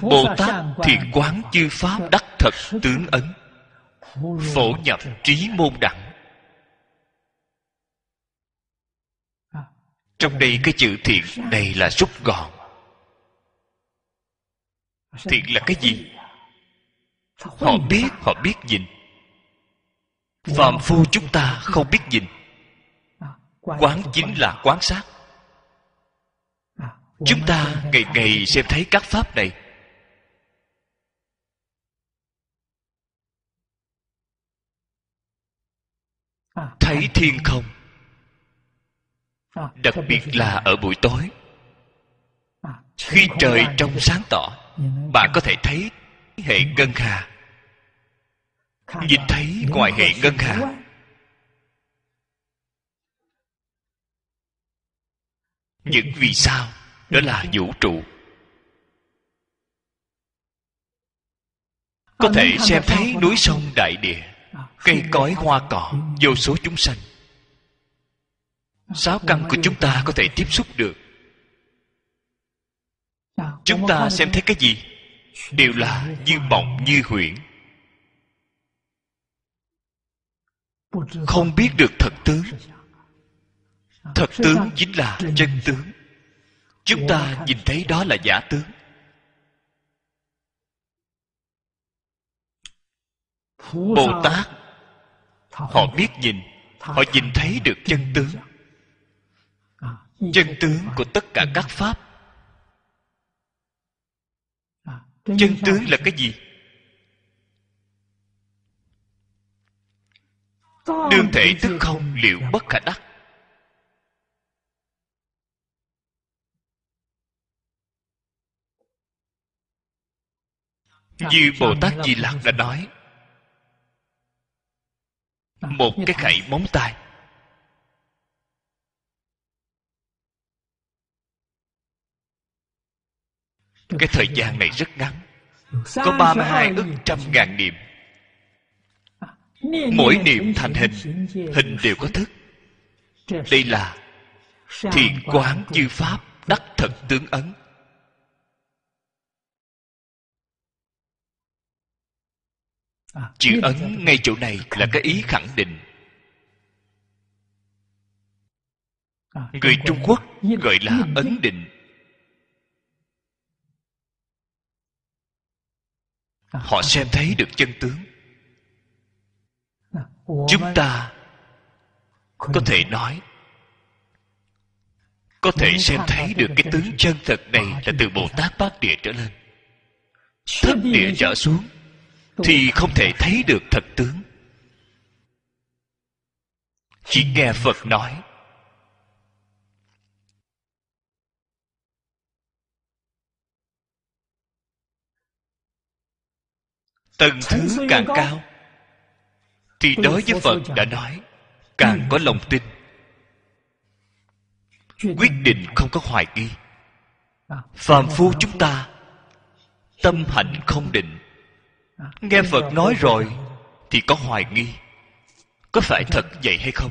Bồ Tát thiện quán chư Pháp đắc thật tướng ấn phổ nhập trí môn đẳng. Trong đây cái chữ thiện này là rút gọn. Thiện là cái gì? Họ biết họ biết nhìn. Phàm phu chúng ta không biết nhìn. Quán chính là quán sát. Chúng ta ngày ngày xem thấy các pháp này. Thấy thiên không? Đặc biệt là ở buổi tối. Khi trời trong sáng tỏ bạn có thể thấy hệ ngân hà. nhìn thấy ngoài hệ ngân hà. những vì sao? Đó là vũ trụ. Có thể xem thấy núi sông đại địa cây cối hoa cỏ, vô số chúng sanh. Sáu căn của chúng ta có thể tiếp xúc được. Chúng ta xem thấy cái gì? Đều là như mộng, như huyễn không biết được thật tướng. Thật tướng chính là chân tướng. Chúng ta nhìn thấy đó là giả tướng. Bồ tát họ biết nhìn họ nhìn thấy được chân tướng. chân tướng của tất cả các pháp. Chân tướng là cái gì? Đương thể tức không liệu bất khả đắc? Như bồ tát di lặc đã nói một cái khẩy móng tay. Cái thời gian này rất ngắn. có 32 ức trăm ngàn niệm. Mỗi niệm thành hình hình đều có thức. Đây là thiện quán chư pháp đắc thật tướng ấn chữ ấn ngay chỗ này là cái ý khẳng định. Người trung quốc gọi là ấn định. Họ xem thấy được chân tướng. Chúng ta có thể nói có thể xem thấy được cái tướng chân thật này là từ bồ tát bát địa trở lên. Thất địa trở xuống thì không thể thấy được thật tướng. Chỉ nghe phật nói. Tầng thứ càng cao thì đối với phật đã nói càng có lòng tin. Quyết định không có hoài nghi. Phàm phu chúng ta tâm hạnh không định nghe phật nói rồi thì có hoài nghi, có phải thật vậy hay không?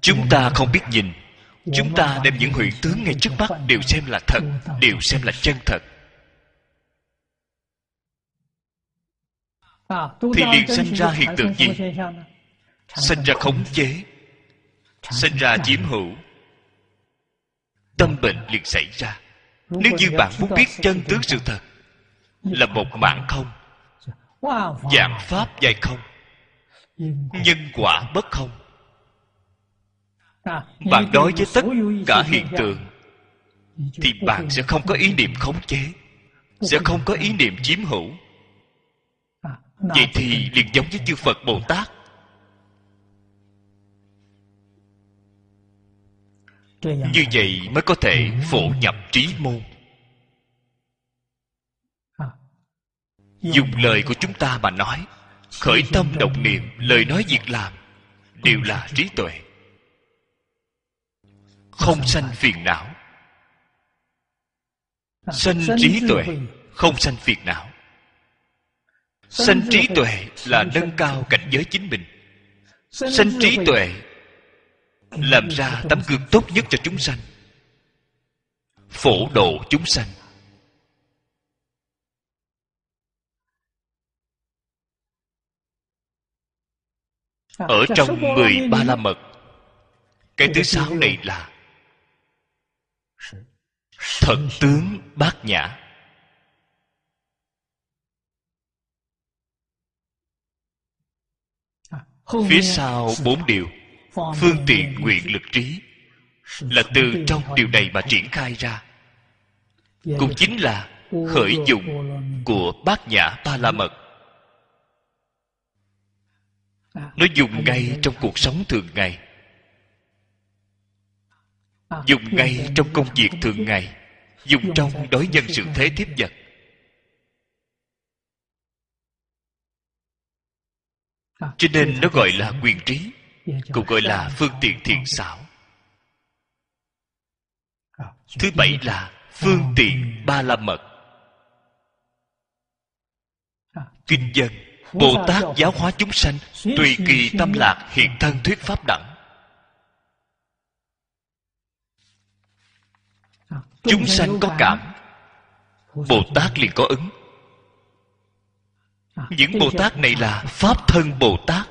Chúng ta không biết nhìn, chúng ta đem những hiện tướng ngay trước mắt đều xem là thật, đều xem là chân thật. Thì liền sinh ra hiện tượng gì? Sinh ra khống chế sinh ra chiếm hữu tâm bệnh liền xảy ra. Nếu như bạn muốn biết chân tướng sự thật là một mảng không? Dạng pháp dài không? Nhân quả bất không? Bạn đối với tất cả hiện tượng thì bạn sẽ không có ý niệm khống chế sẽ không có ý niệm chiếm hữu. Vậy thì liền giống với chư phật bồ tát như vậy mới có thể phổ nhập trí môn. Dùng lời của chúng ta mà nói khởi tâm động niệm lời nói việc làm đều là trí tuệ. Không sanh phiền não. Sanh trí tuệ không sanh phiền não. Sanh trí tuệ là nâng cao cảnh giới chính mình. Sanh trí tuệ làm ra tấm gương tốt nhất cho chúng sanh. Phổ độ chúng sanh. Ở trong mười ba la mật cái thứ sáu này là thật tướng bát nhã. Phía sau bốn điều phương tiện nguyện lực trí là từ trong điều này mà triển khai ra. Cũng chính là khởi dụng của bát nhã ba la mật. Nó dùng ngay trong cuộc sống thường ngày. Dùng ngay trong công việc thường ngày. Dùng trong đối nhân sự thế tiếp vật. Cho nên nó gọi là quyền trí cũng gọi là phương tiện thiện xảo. Thứ bảy là phương tiện ba la mật. Kinh dân bồ tát giáo hóa chúng sanh tùy kỳ tâm lạc hiện thân thuyết pháp đẳng. Chúng sanh có cảm bồ tát liền có ứng. Những bồ tát này là pháp thân bồ tát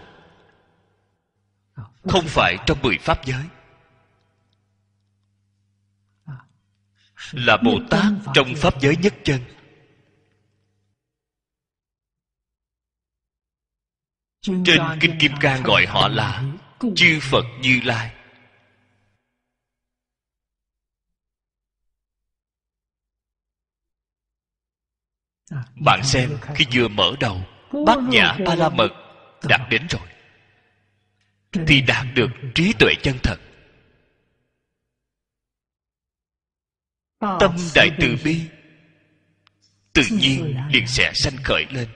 không phải trong mười pháp giới. Là bồ tát trong pháp giới nhất chân. Trên kinh kim cang gọi họ là chư phật như lai. Bạn xem, khi vừa mở đầu, bát nhã ba la mật đạt đến rồi thì đạt được trí tuệ chân thật. Tâm đại từ bi, tự nhiên liền sẽ sanh khởi lên.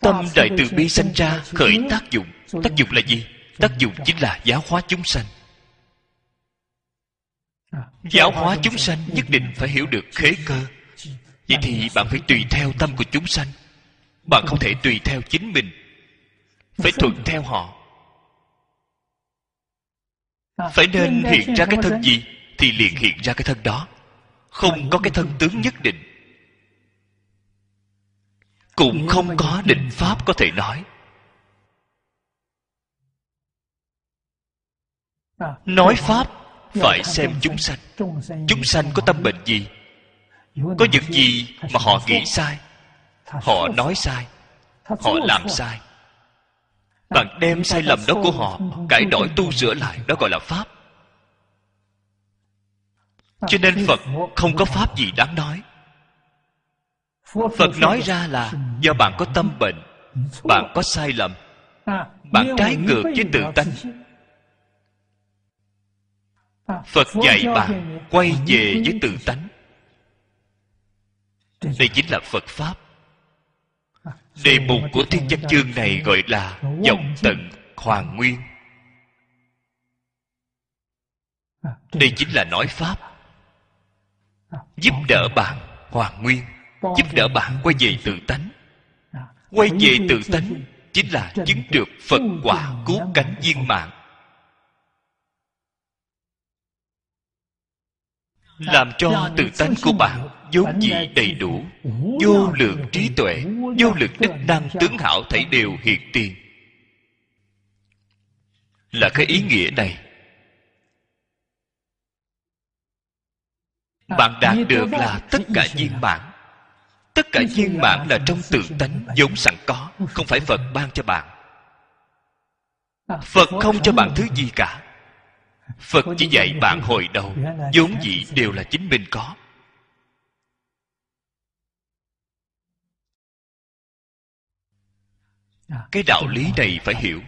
Tâm đại từ bi sanh ra khởi tác dụng. Tác dụng là gì? Tác dụng chính là giáo hóa chúng sanh. Giáo hóa chúng sanh nhất định phải hiểu được khế cơ. Vậy thì bạn phải tùy theo tâm của chúng sanh. Bạn không thể tùy theo chính mình phải thuận theo họ. Phải nên hiện ra cái thân gì thì liền hiện ra cái thân đó. Không có cái thân tướng nhất định. Cũng không có định pháp có thể nói. Nói pháp phải xem chúng sanh chúng sanh có tâm bệnh gì? Có việc gì? mà họ nghĩ sai? Họ nói sai. Họ làm sai bạn đem sai lầm đó của họ, cải đổi tu sửa lại, đó gọi là pháp. Cho nên phật không có pháp gì đáng nói. Phật nói ra là do bạn có tâm bệnh, bạn có sai lầm, bạn trái ngược với tự tánh. Phật dạy bạn quay về với tự tánh. Đây chính là phật pháp đề mục của thiên văn chương này gọi là vọng tận hoàn nguyên. Đây chính là nói pháp giúp đỡ bạn hoàn nguyên, giúp đỡ bạn quay về tự tánh. Quay về tự tánh chính là chứng được phật quả cứu cánh viên mạng. Làm cho tự tánh của bạn vốn dĩ đầy đủ. vô lượng trí tuệ vô lượng đức năng tướng hảo thảy đều hiện tiền. Là cái ý nghĩa này. Bạn đạt được là tất cả viên mãn. tất cả viên mãn là trong tự tánh vốn sẵn có không phải phật ban cho bạn. Phật không cho bạn thứ gì cả phật chỉ dạy bạn hồi đầu, vốn dĩ đều là chính mình có. Cái đạo lý này phải hiểu.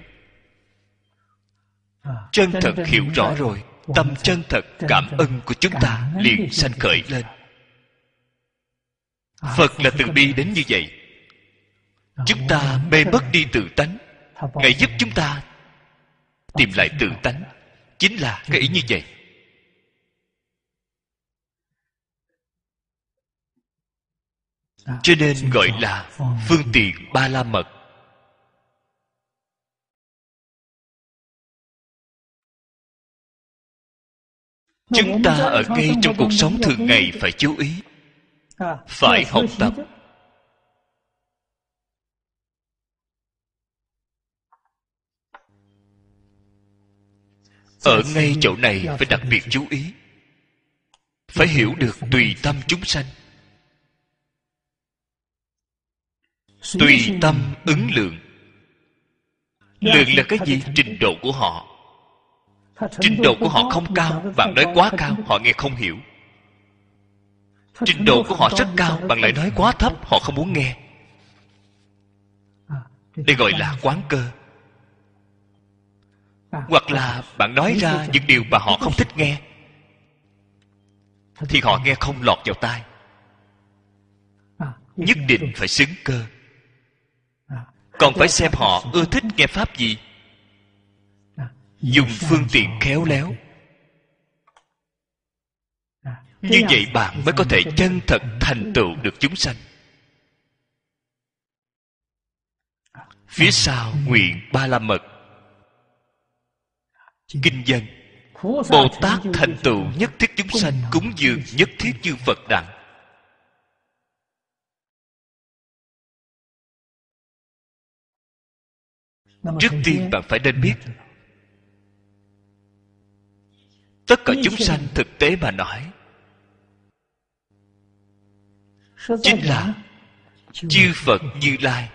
Chân thật hiểu rõ rồi, tâm chân thật, cảm ơn của chúng ta liền sanh khởi lên. Phật là từ bi đến như vậy. Chúng ta mê mất đi tự tánh, ngài giúp chúng ta tìm lại tự tánh chính là cái ý như vậy. Cho nên gọi là phương tiện ba la mật. Chúng ta ở ngay trong cuộc sống thường ngày phải chú ý. Phải học tập. Ở ngay chỗ này phải đặc biệt chú ý. Phải hiểu được tùy tâm chúng sanh. Tùy tâm ứng lượng. Lượng là cái gì? Trình độ của họ. Trình độ của họ không cao bạn nói quá cao, họ nghe không hiểu. Trình độ của họ rất cao bạn lại nói quá thấp, họ không muốn nghe. Đây gọi là quán cơ hoặc là bạn nói ra những điều mà họ không thích nghe, thì họ nghe không lọt vào tai. Nhất định phải xứng cơ. Còn phải xem họ ưa thích nghe pháp gì. Dùng phương tiện khéo léo. Như vậy bạn mới có thể chân thật thành tựu được chúng sanh. Phía sau nguyện ba la mật kinh dân. Bồ tát thành tựu nhất thiết chúng sanh cúng dường nhất thiết chư phật đẳng trước tiên bạn phải nên biết dạ. tất cả chúng sanh thực tế mà nói chính là chư phật như lai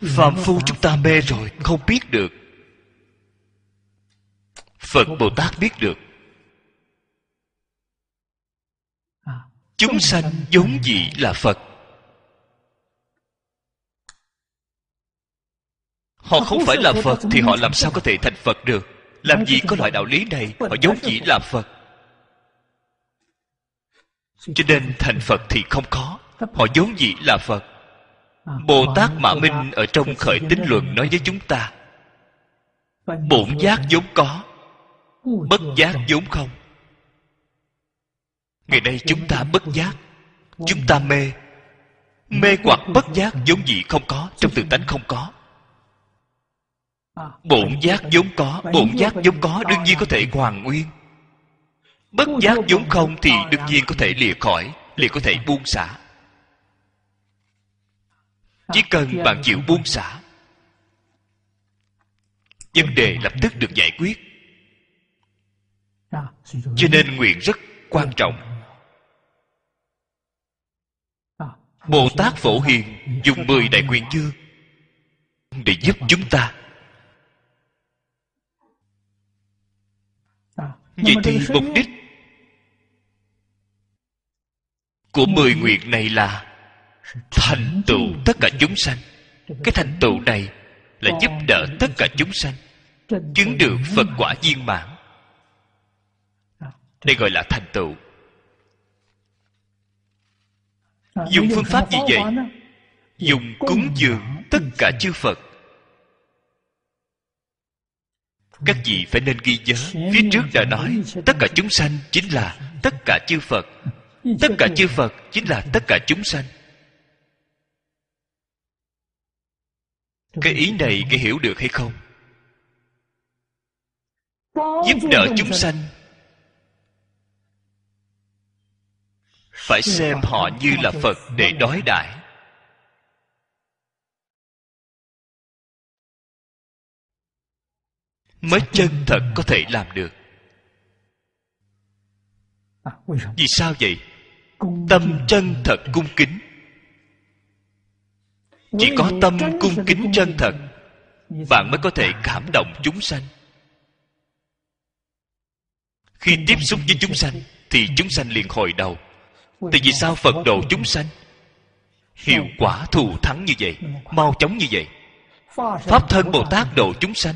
phàm phu chúng ta mê rồi không biết được. Phật bồ tát biết được. Chúng sanh vốn dĩ là phật? Họ không phải là phật thì họ làm sao có thể thành phật được. Làm gì có loại đạo lý này họ vốn dĩ là phật. Cho nên thành phật thì không có. Họ vốn dĩ là phật bồ tát mã minh ở trong khởi tín luận nói với chúng ta. Bổn giác vốn có. Bất giác vốn không. Ngày nay chúng ta bất giác. Chúng ta mê. Mê hoặc bất giác vốn dĩ không có trong tự tánh không có. Bổn giác vốn có bổn giác vốn có đương nhiên có thể hoàn nguyên. Bất giác vốn không thì đương nhiên có thể lìa khỏi liền có thể buông xả chỉ cần bạn chịu buông xả. Vấn đề lập tức được giải quyết. Cho nên nguyện rất quan trọng. Bồ tát phổ hiền dùng mười đại nguyện chương để giúp chúng ta. Vậy thì mục đích của mười nguyện này là thành tựu tất cả chúng sanh. Cái thành tựu này là giúp đỡ tất cả chúng sanh, chứng được phật quả viên mãn. Đây gọi là thành tựu. Dùng phương pháp gì vậy, dùng cúng dường tất cả chư phật, các vị phải nên ghi nhớ, phía trước đã nói, tất cả chúng sanh chính là tất cả chư phật. Tất cả chư phật chính là tất cả chúng sanh. Cái ý này cái hiểu được hay không? Giúp đỡ chúng sanh. Phải xem họ như là phật để đối đãi. Mới chân thật có thể làm được. Vì sao vậy? Tâm chân thật cung kính chỉ có tâm cung kính chân thật bạn mới có thể cảm động chúng sanh. Khi tiếp xúc với chúng sanh thì chúng sanh liền hồi đầu. tại vì sao phật độ chúng sanh? Hiệu quả thù thắng như vậy mau chóng như vậy. Pháp thân bồ tát độ chúng sanh.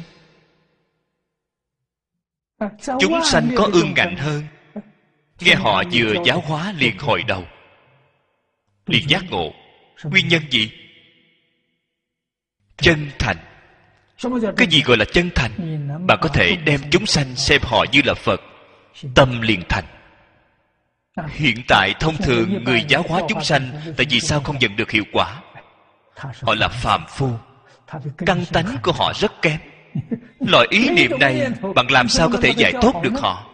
Chúng sanh có ương ngạnh hơn. Nghe họ vừa giáo hóa liền hồi đầu. liền giác ngộ. nguyên nhân gì chân thành. Cái gì gọi là chân thành? Bạn có thể đem chúng sanh xem họ như là phật, tâm liền thành. Hiện tại thông thường người giáo hóa chúng sanh, tại vì sao không nhận được hiệu quả? Họ là phàm phu. Căn tánh của họ rất kém. Loại ý niệm này, bạn làm sao có thể dạy tốt được họ?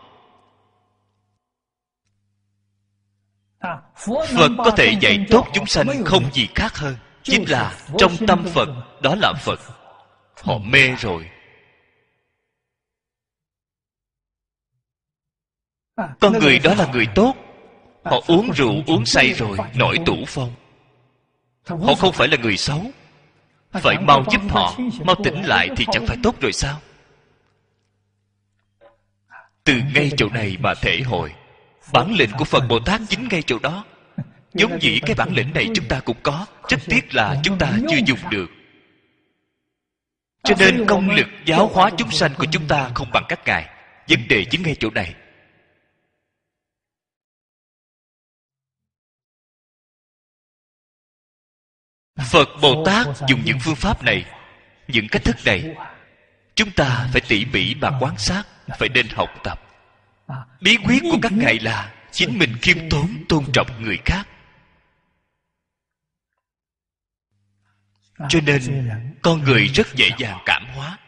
Phật có thể dạy tốt chúng sanh không gì khác hơn chính là trong tâm phật đó là phật. Họ mê rồi. Con người đó là người tốt. Họ uống rượu uống say rồi nổi tủ phong. Họ không phải là người xấu. phải mau giúp họ. mau tỉnh lại thì chẳng phải tốt rồi sao? Từ ngay chỗ này mà thể hội. Bản lĩnh của phật bồ tát chính ngay chỗ đó giống dĩ cái bản lĩnh này chúng ta cũng có, rất tiếc là chúng ta chưa dùng được. Cho nên công lực, giáo hóa chúng sanh của chúng ta không bằng các ngài. Vấn đề chính ngay chỗ này. Phật bồ tát dùng những phương pháp này, những cách thức này. Chúng ta phải tỉ mỉ mà quan sát, phải nên học tập. Bí quyết của các ngài là chính mình khiêm tốn tôn trọng người khác. Cho nên con người rất dễ dàng cảm hóa.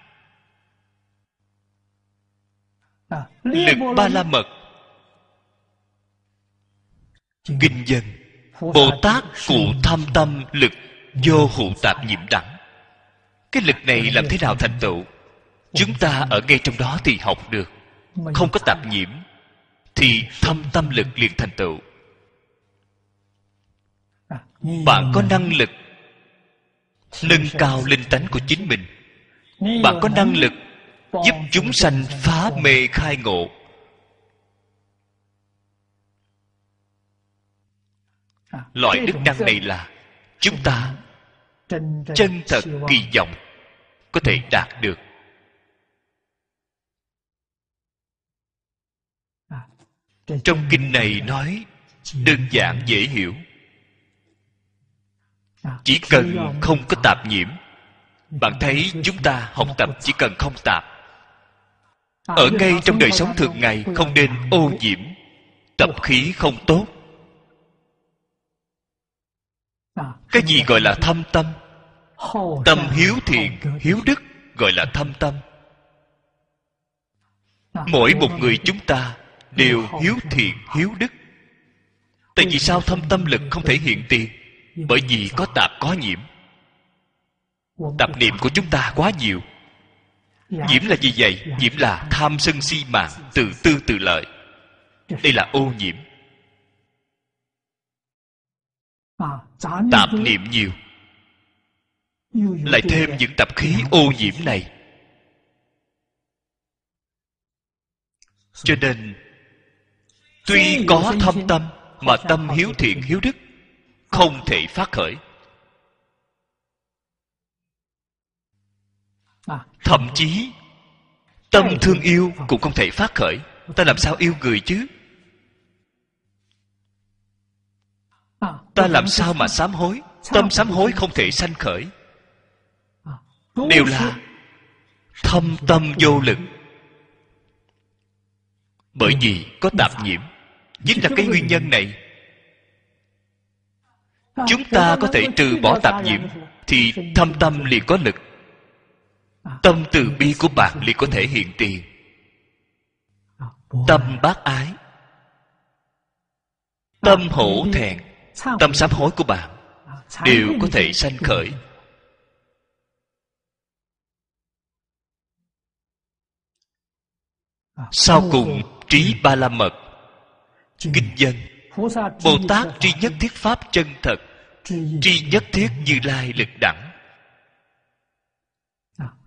Lực ba la mật. Kinh dân. Bồ tát cụ thâm tâm lực vô hụ tạp nhiễm đẳng. Cái lực này làm thế nào thành tựu? Chúng ta ở ngay trong đó thì học được. Không có tạp nhiễm thì thâm tâm lực liền thành tựu. Bạn có năng lực nâng cao linh tánh của chính mình. Bạn có năng lực giúp chúng sanh phá mê khai ngộ. Loại đức năng này là chúng ta chân thật kỳ vọng có thể đạt được. Trong kinh này nói, đơn giản dễ hiểu chỉ cần không có tạp nhiễm, bạn thấy chúng ta học tập chỉ cần không tạp. Ở ngay trong đời sống thường ngày, không nên ô nhiễm, tập khí không tốt. Cái gì gọi là thâm tâm? Tâm hiếu thiện, hiếu đức gọi là thâm tâm. Mỗi một người chúng ta đều hiếu thiện, hiếu đức. Tại vì sao thâm tâm lực không thể hiện tiền? Bởi vì có tạp có nhiễm. Tạp niệm của chúng ta quá nhiều. Nhiễm là gì vậy? Nhiễm là tham sân si mạng, tự tư tự lợi. Đây là ô nhiễm. Tạp niệm nhiều. Lại thêm những tập khí ô nhiễm này. Cho nên, tuy có thâm tâm mà tâm hiếu thiện hiếu đức không thể phát khởi. Thậm chí tâm thương yêu cũng không thể phát khởi. Ta làm sao yêu người chứ? Ta làm sao mà sám hối? Tâm sám hối không thể sanh khởi. Đều là thâm tâm vô lực. Bởi vì có tạp nhiễm. Chính là cái nguyên nhân này chúng ta có thể trừ bỏ tạp nhiễm, thì thâm tâm liền có lực. Tâm từ bi của bạn liền có thể hiện tiền. Tâm bác ái. Tâm hổ thẹn. Tâm sám hối của bạn đều có thể sanh khởi. Sau cùng, trí ba la mật. Kinh dân, bồ tát tri nhất thiết pháp chân thật tri nhất thiết như lai lực đẳng.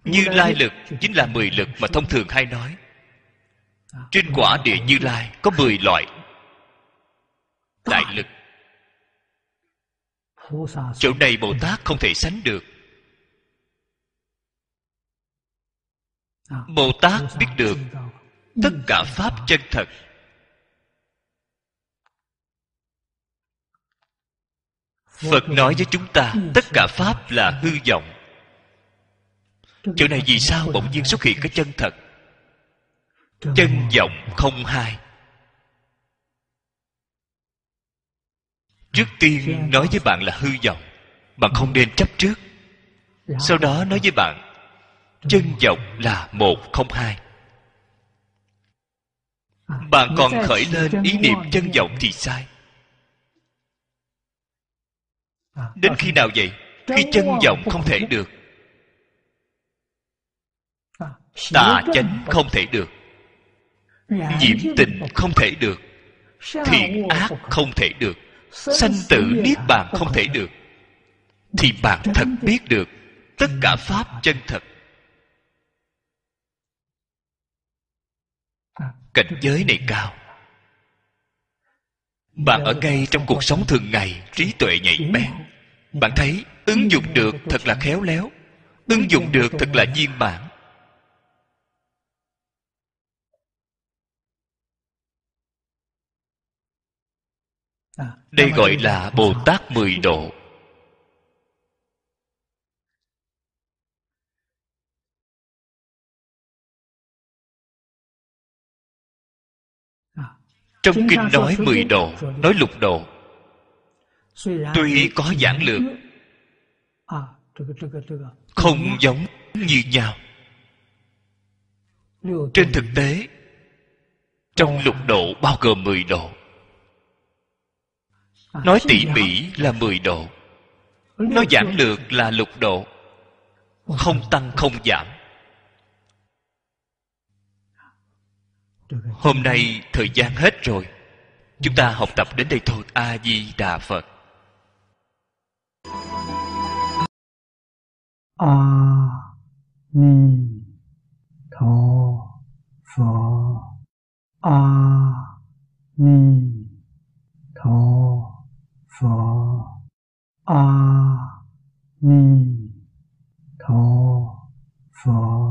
Như lai lực chính là mười lực mà thông thường hay nói. Trên quả địa như lai có mười loại đại lực. Chỗ này bồ tát không thể sánh được. Bồ tát biết được tất cả pháp chân thật phật nói với chúng ta, tất cả pháp là hư vọng. Chỗ này vì sao bỗng nhiên xuất hiện cái chân thật? Chân vọng không hai. Trước tiên nói với bạn là hư vọng, bạn không nên chấp trước. Sau đó nói với bạn, chân vọng là một không hai. Bạn còn khởi lên ý niệm chân vọng thì sai đến khi nào vậy? Khi chân vọng không thể được. Tà chánh không thể được. Nhiễm tình không thể được. Thiện ác không thể được. Sanh tử niết bàn không thể được. thì bạn thật biết được tất cả pháp chân thật. Cảnh giới này cao bạn ở ngay trong cuộc sống thường ngày trí tuệ nhạy bén. bạn thấy ứng dụng được thật là khéo léo. Ứng dụng được thật là viên bản đây gọi là bồ tát mười độ trong kinh nói mười độ nói lục độ tuy có giảng lược không giống như nhau. Trên thực tế trong lục độ bao gồm mười độ nói tỉ mỉ là mười độ nó giảng lược là lục độ không tăng không giảm hôm nay thời gian hết rồi. Chúng ta học tập đến đây thôi a di đà phật. A ni tho phật a ni tho phật a ni tho phật